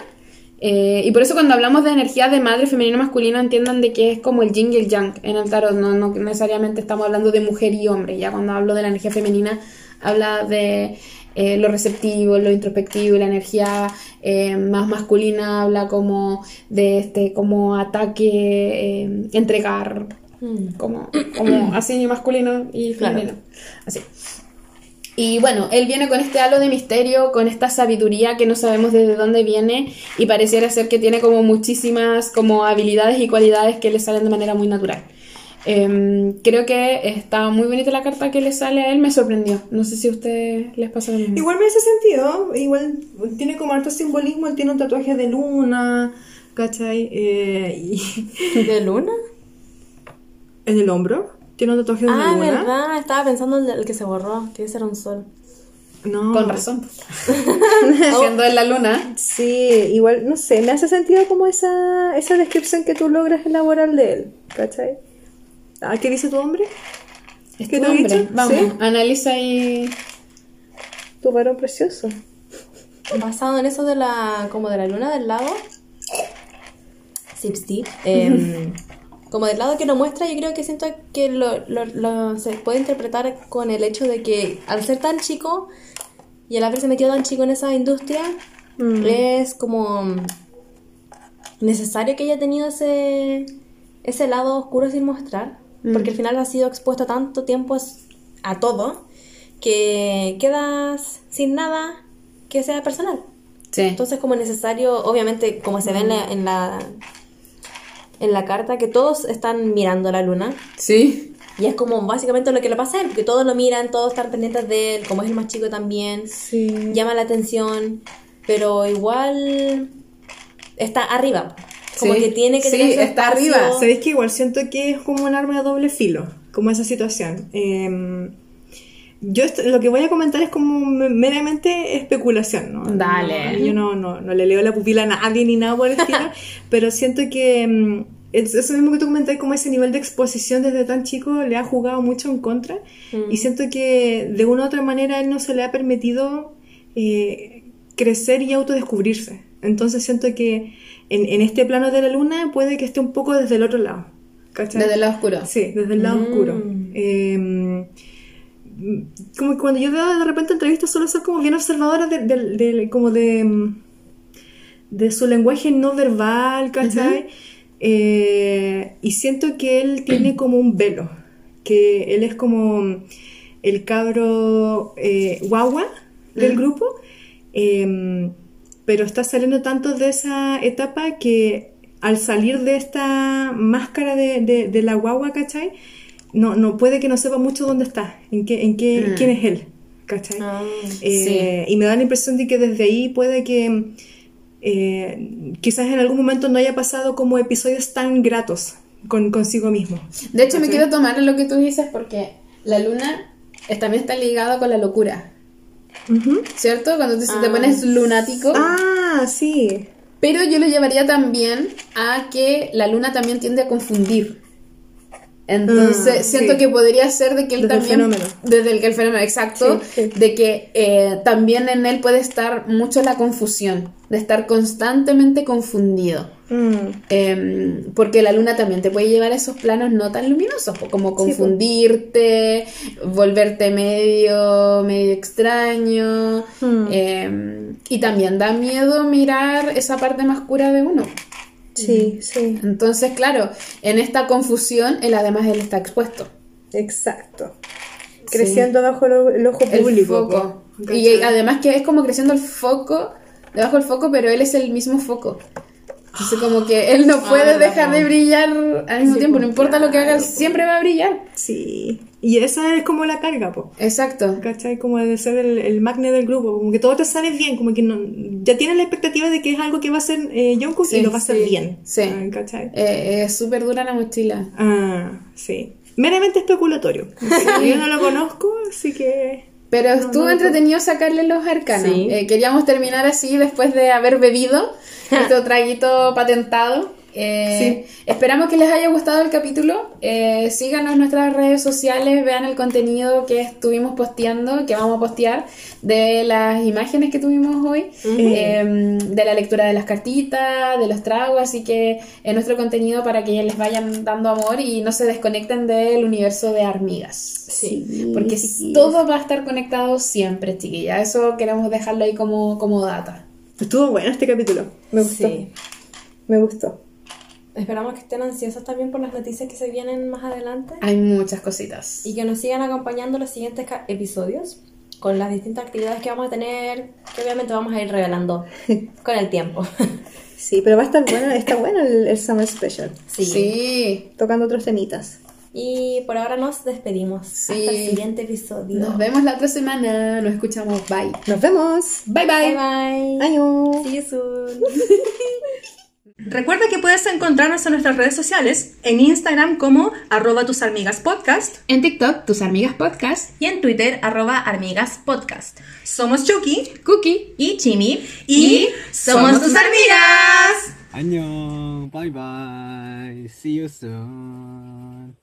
eh, y por eso cuando hablamos de energía de madre femenino masculino entiendan de que es como el yin y el yang en el tarot, no, no necesariamente estamos hablando de mujer y hombre, ya cuando hablo de la energía femenina habla de eh, lo receptivo, lo introspectivo, y la energía eh, más masculina habla como de este, como ataque, eh, entregar, Mm. como, como *clears throat* así masculino y Claro. femenino. Así. Y bueno, él viene con este halo de misterio, con esta sabiduría que no sabemos desde dónde viene y pareciera ser que tiene como muchísimas como habilidades y cualidades que le salen de manera muy natural. Em, creo que está muy bonita la carta que le sale a él, me sorprendió. No sé si a ustedes les pasa lo mismo. Igual me hace sentido, igual tiene como harto simbolismo, él tiene un tatuaje de luna, ¿cachai? Eh, y *laughs* ¿De luna? en el hombro, tiene un tatuaje de Ah, luna. verdad. Estaba pensando en el que se borró, que ese era un sol. No. Con razón. *laughs* Siendo en la luna. Sí, igual, no sé, me hace sentido como esa, esa descripción que tú logras elaborar de él, ¿cachai? Ah, ¿qué dice tu hombre? Es ¿Qué tu te hombre. dicho? Vamos, ¿Sí? analiza y... Tu varón precioso. Basado en eso de la, como de la luna del lado. Sip, sip. Em, como del lado que lo muestra, yo creo que siento que lo, lo- lo- se puede interpretar con el hecho de que al ser tan chico y al haberse metido tan chico en esa industria, es como necesario que haya tenido ese, ese lado oscuro sin mostrar, porque al final ha sido expuesto tanto tiempo a todo que quedas sin nada que sea personal. Sí. Entonces como necesario, obviamente como se ve en la, en la, en la carta, que todos están mirando la luna. Sí. Y es como básicamente lo que le pasa a él, porque todos lo miran, todos están pendientes de él, como es el más chico también, Sí. llama la atención, pero igual está arriba. Como Sí. que tiene que Sí, tener su está espacio. arriba. ¿Sabéis que igual siento que es como un arma de doble filo? Como esa situación. Eh, yo lo que voy a comentar es como meramente especulación, ¿no? Dale. No, yo no, no, no le leo la pupila a nadie ni nada por el estilo, *laughs* pero siento que mm, es- eso mismo que tú comentáis, como ese nivel de exposición desde tan chico le ha jugado mucho en contra y siento que de una u otra manera él no se le ha permitido eh, crecer y autodescubrirse. Entonces siento que en, en este plano de la luna puede que esté un poco desde el otro lado. ¿cachai? Desde el lado oscuro. Sí, desde el lado Mm. oscuro. Eh, como que cuando yo veo de repente entrevistas suelo ser como bien observadora de, de- de- como de, de su lenguaje no verbal, ¿cachai? Eh, y siento que él tiene *clears throat* como un velo, que él es como el cabro eh, guagua del grupo, eh, pero está saliendo tanto de esa etapa que al salir de esta máscara de, de- de la guagua, ¿cachai? No, no puede que no sepa mucho dónde está, en qué, en qué, quién es él, ¿cachai? Ah, Eh, Y me da la impresión de que desde ahí puede que eh, quizás en algún momento no haya pasado como episodios tan gratos con, consigo mismo. De hecho, me quiero tomar lo que tú dices porque la luna también está ligada con la locura. ¿Cierto? Cuando si te Ah, pones lunático. Ah, sí. Pero yo lo llevaría también a que la luna también tiende a confundir. Entonces, Ah, siento sí. que podría ser de que él Desde el también. fenómeno. Desde el, que el fenómeno, exacto. Sí, sí. De que eh, también en él puede estar mucho la confusión. De estar constantemente confundido. Mm. Eh, porque la luna también te puede llevar a esos planos no tan luminosos, como confundirte, volverte medio, medio extraño. Hmm. eh, y también da miedo mirar esa parte más oscura de uno. Sí, sí. Entonces, claro, en esta confusión, él además él está expuesto. Exacto. Creciendo bajo lo- el ojo El público. foco. po, Y además que es como creciendo el foco, debajo del foco, pero él es el mismo foco. Entonces como que él no puede Ah, dejar no. de brillar al mismo Sí, tiempo, no pues, importa lo que haga, claro, siempre va a brillar. Sí. Y esa es como la carga, po. Exacto. ¿Cachai? Como de ser el, el magne del grupo, como que todo te sale bien, como que no, ya tienes la expectativa de que es algo que va a ser eh, Jungkook Sí, y lo va a hacer sí, bien. sí. Ah, ¿Cachai? Eh, es súper dura la mochila. Ah, sí. Meramente especulatorio. Yo no lo conozco, así que... Pero No, estuvo no, entretenido sacarle los arcanos. Sí. Eh, queríamos terminar así después de haber bebido *laughs* este traguito patentado. Eh, Esperamos que les haya gustado el capítulo. Eh, síganos en nuestras redes sociales, vean el contenido que estuvimos posteando, que vamos a postear, de las imágenes que tuvimos hoy, eh, de la lectura de las cartitas, de los tragos, así que en nuestro contenido para que les vayan dando amor y no se desconecten del universo de Armigas. Sí. Porque sí. todo va a estar conectado siempre, chiquilla. Eso queremos dejarlo ahí como, como data. Estuvo bueno este capítulo. Me gustó. Me gustó. Esperamos que estén ansiosos también por las noticias que se vienen más adelante Hay muchas cositas. y que nos sigan acompañando los siguientes episodios con las distintas actividades que vamos a tener, que obviamente vamos a ir revelando *laughs* con el tiempo. *laughs* Sí, pero va a estar bueno, está bueno el, el Summer Special. Sí. Sí. Tocando otros temitas. Y por ahora nos despedimos. Sí. Hasta el siguiente episodio. Nos vemos la otra semana. Nos escuchamos. Bye. Nos vemos. Bye Bye bye. bye. Adiós. See you soon. *laughs* Recuerda que puedes encontrarnos en nuestras redes sociales, en Instagram como arroba tus amigas podcast En TikTok, tus amigas podcast. y en Twitter arroba armigas podcast. Somos Chucky Cookie. y Chimi Y somos tus amigas. 안녕. Bye bye. See you soon.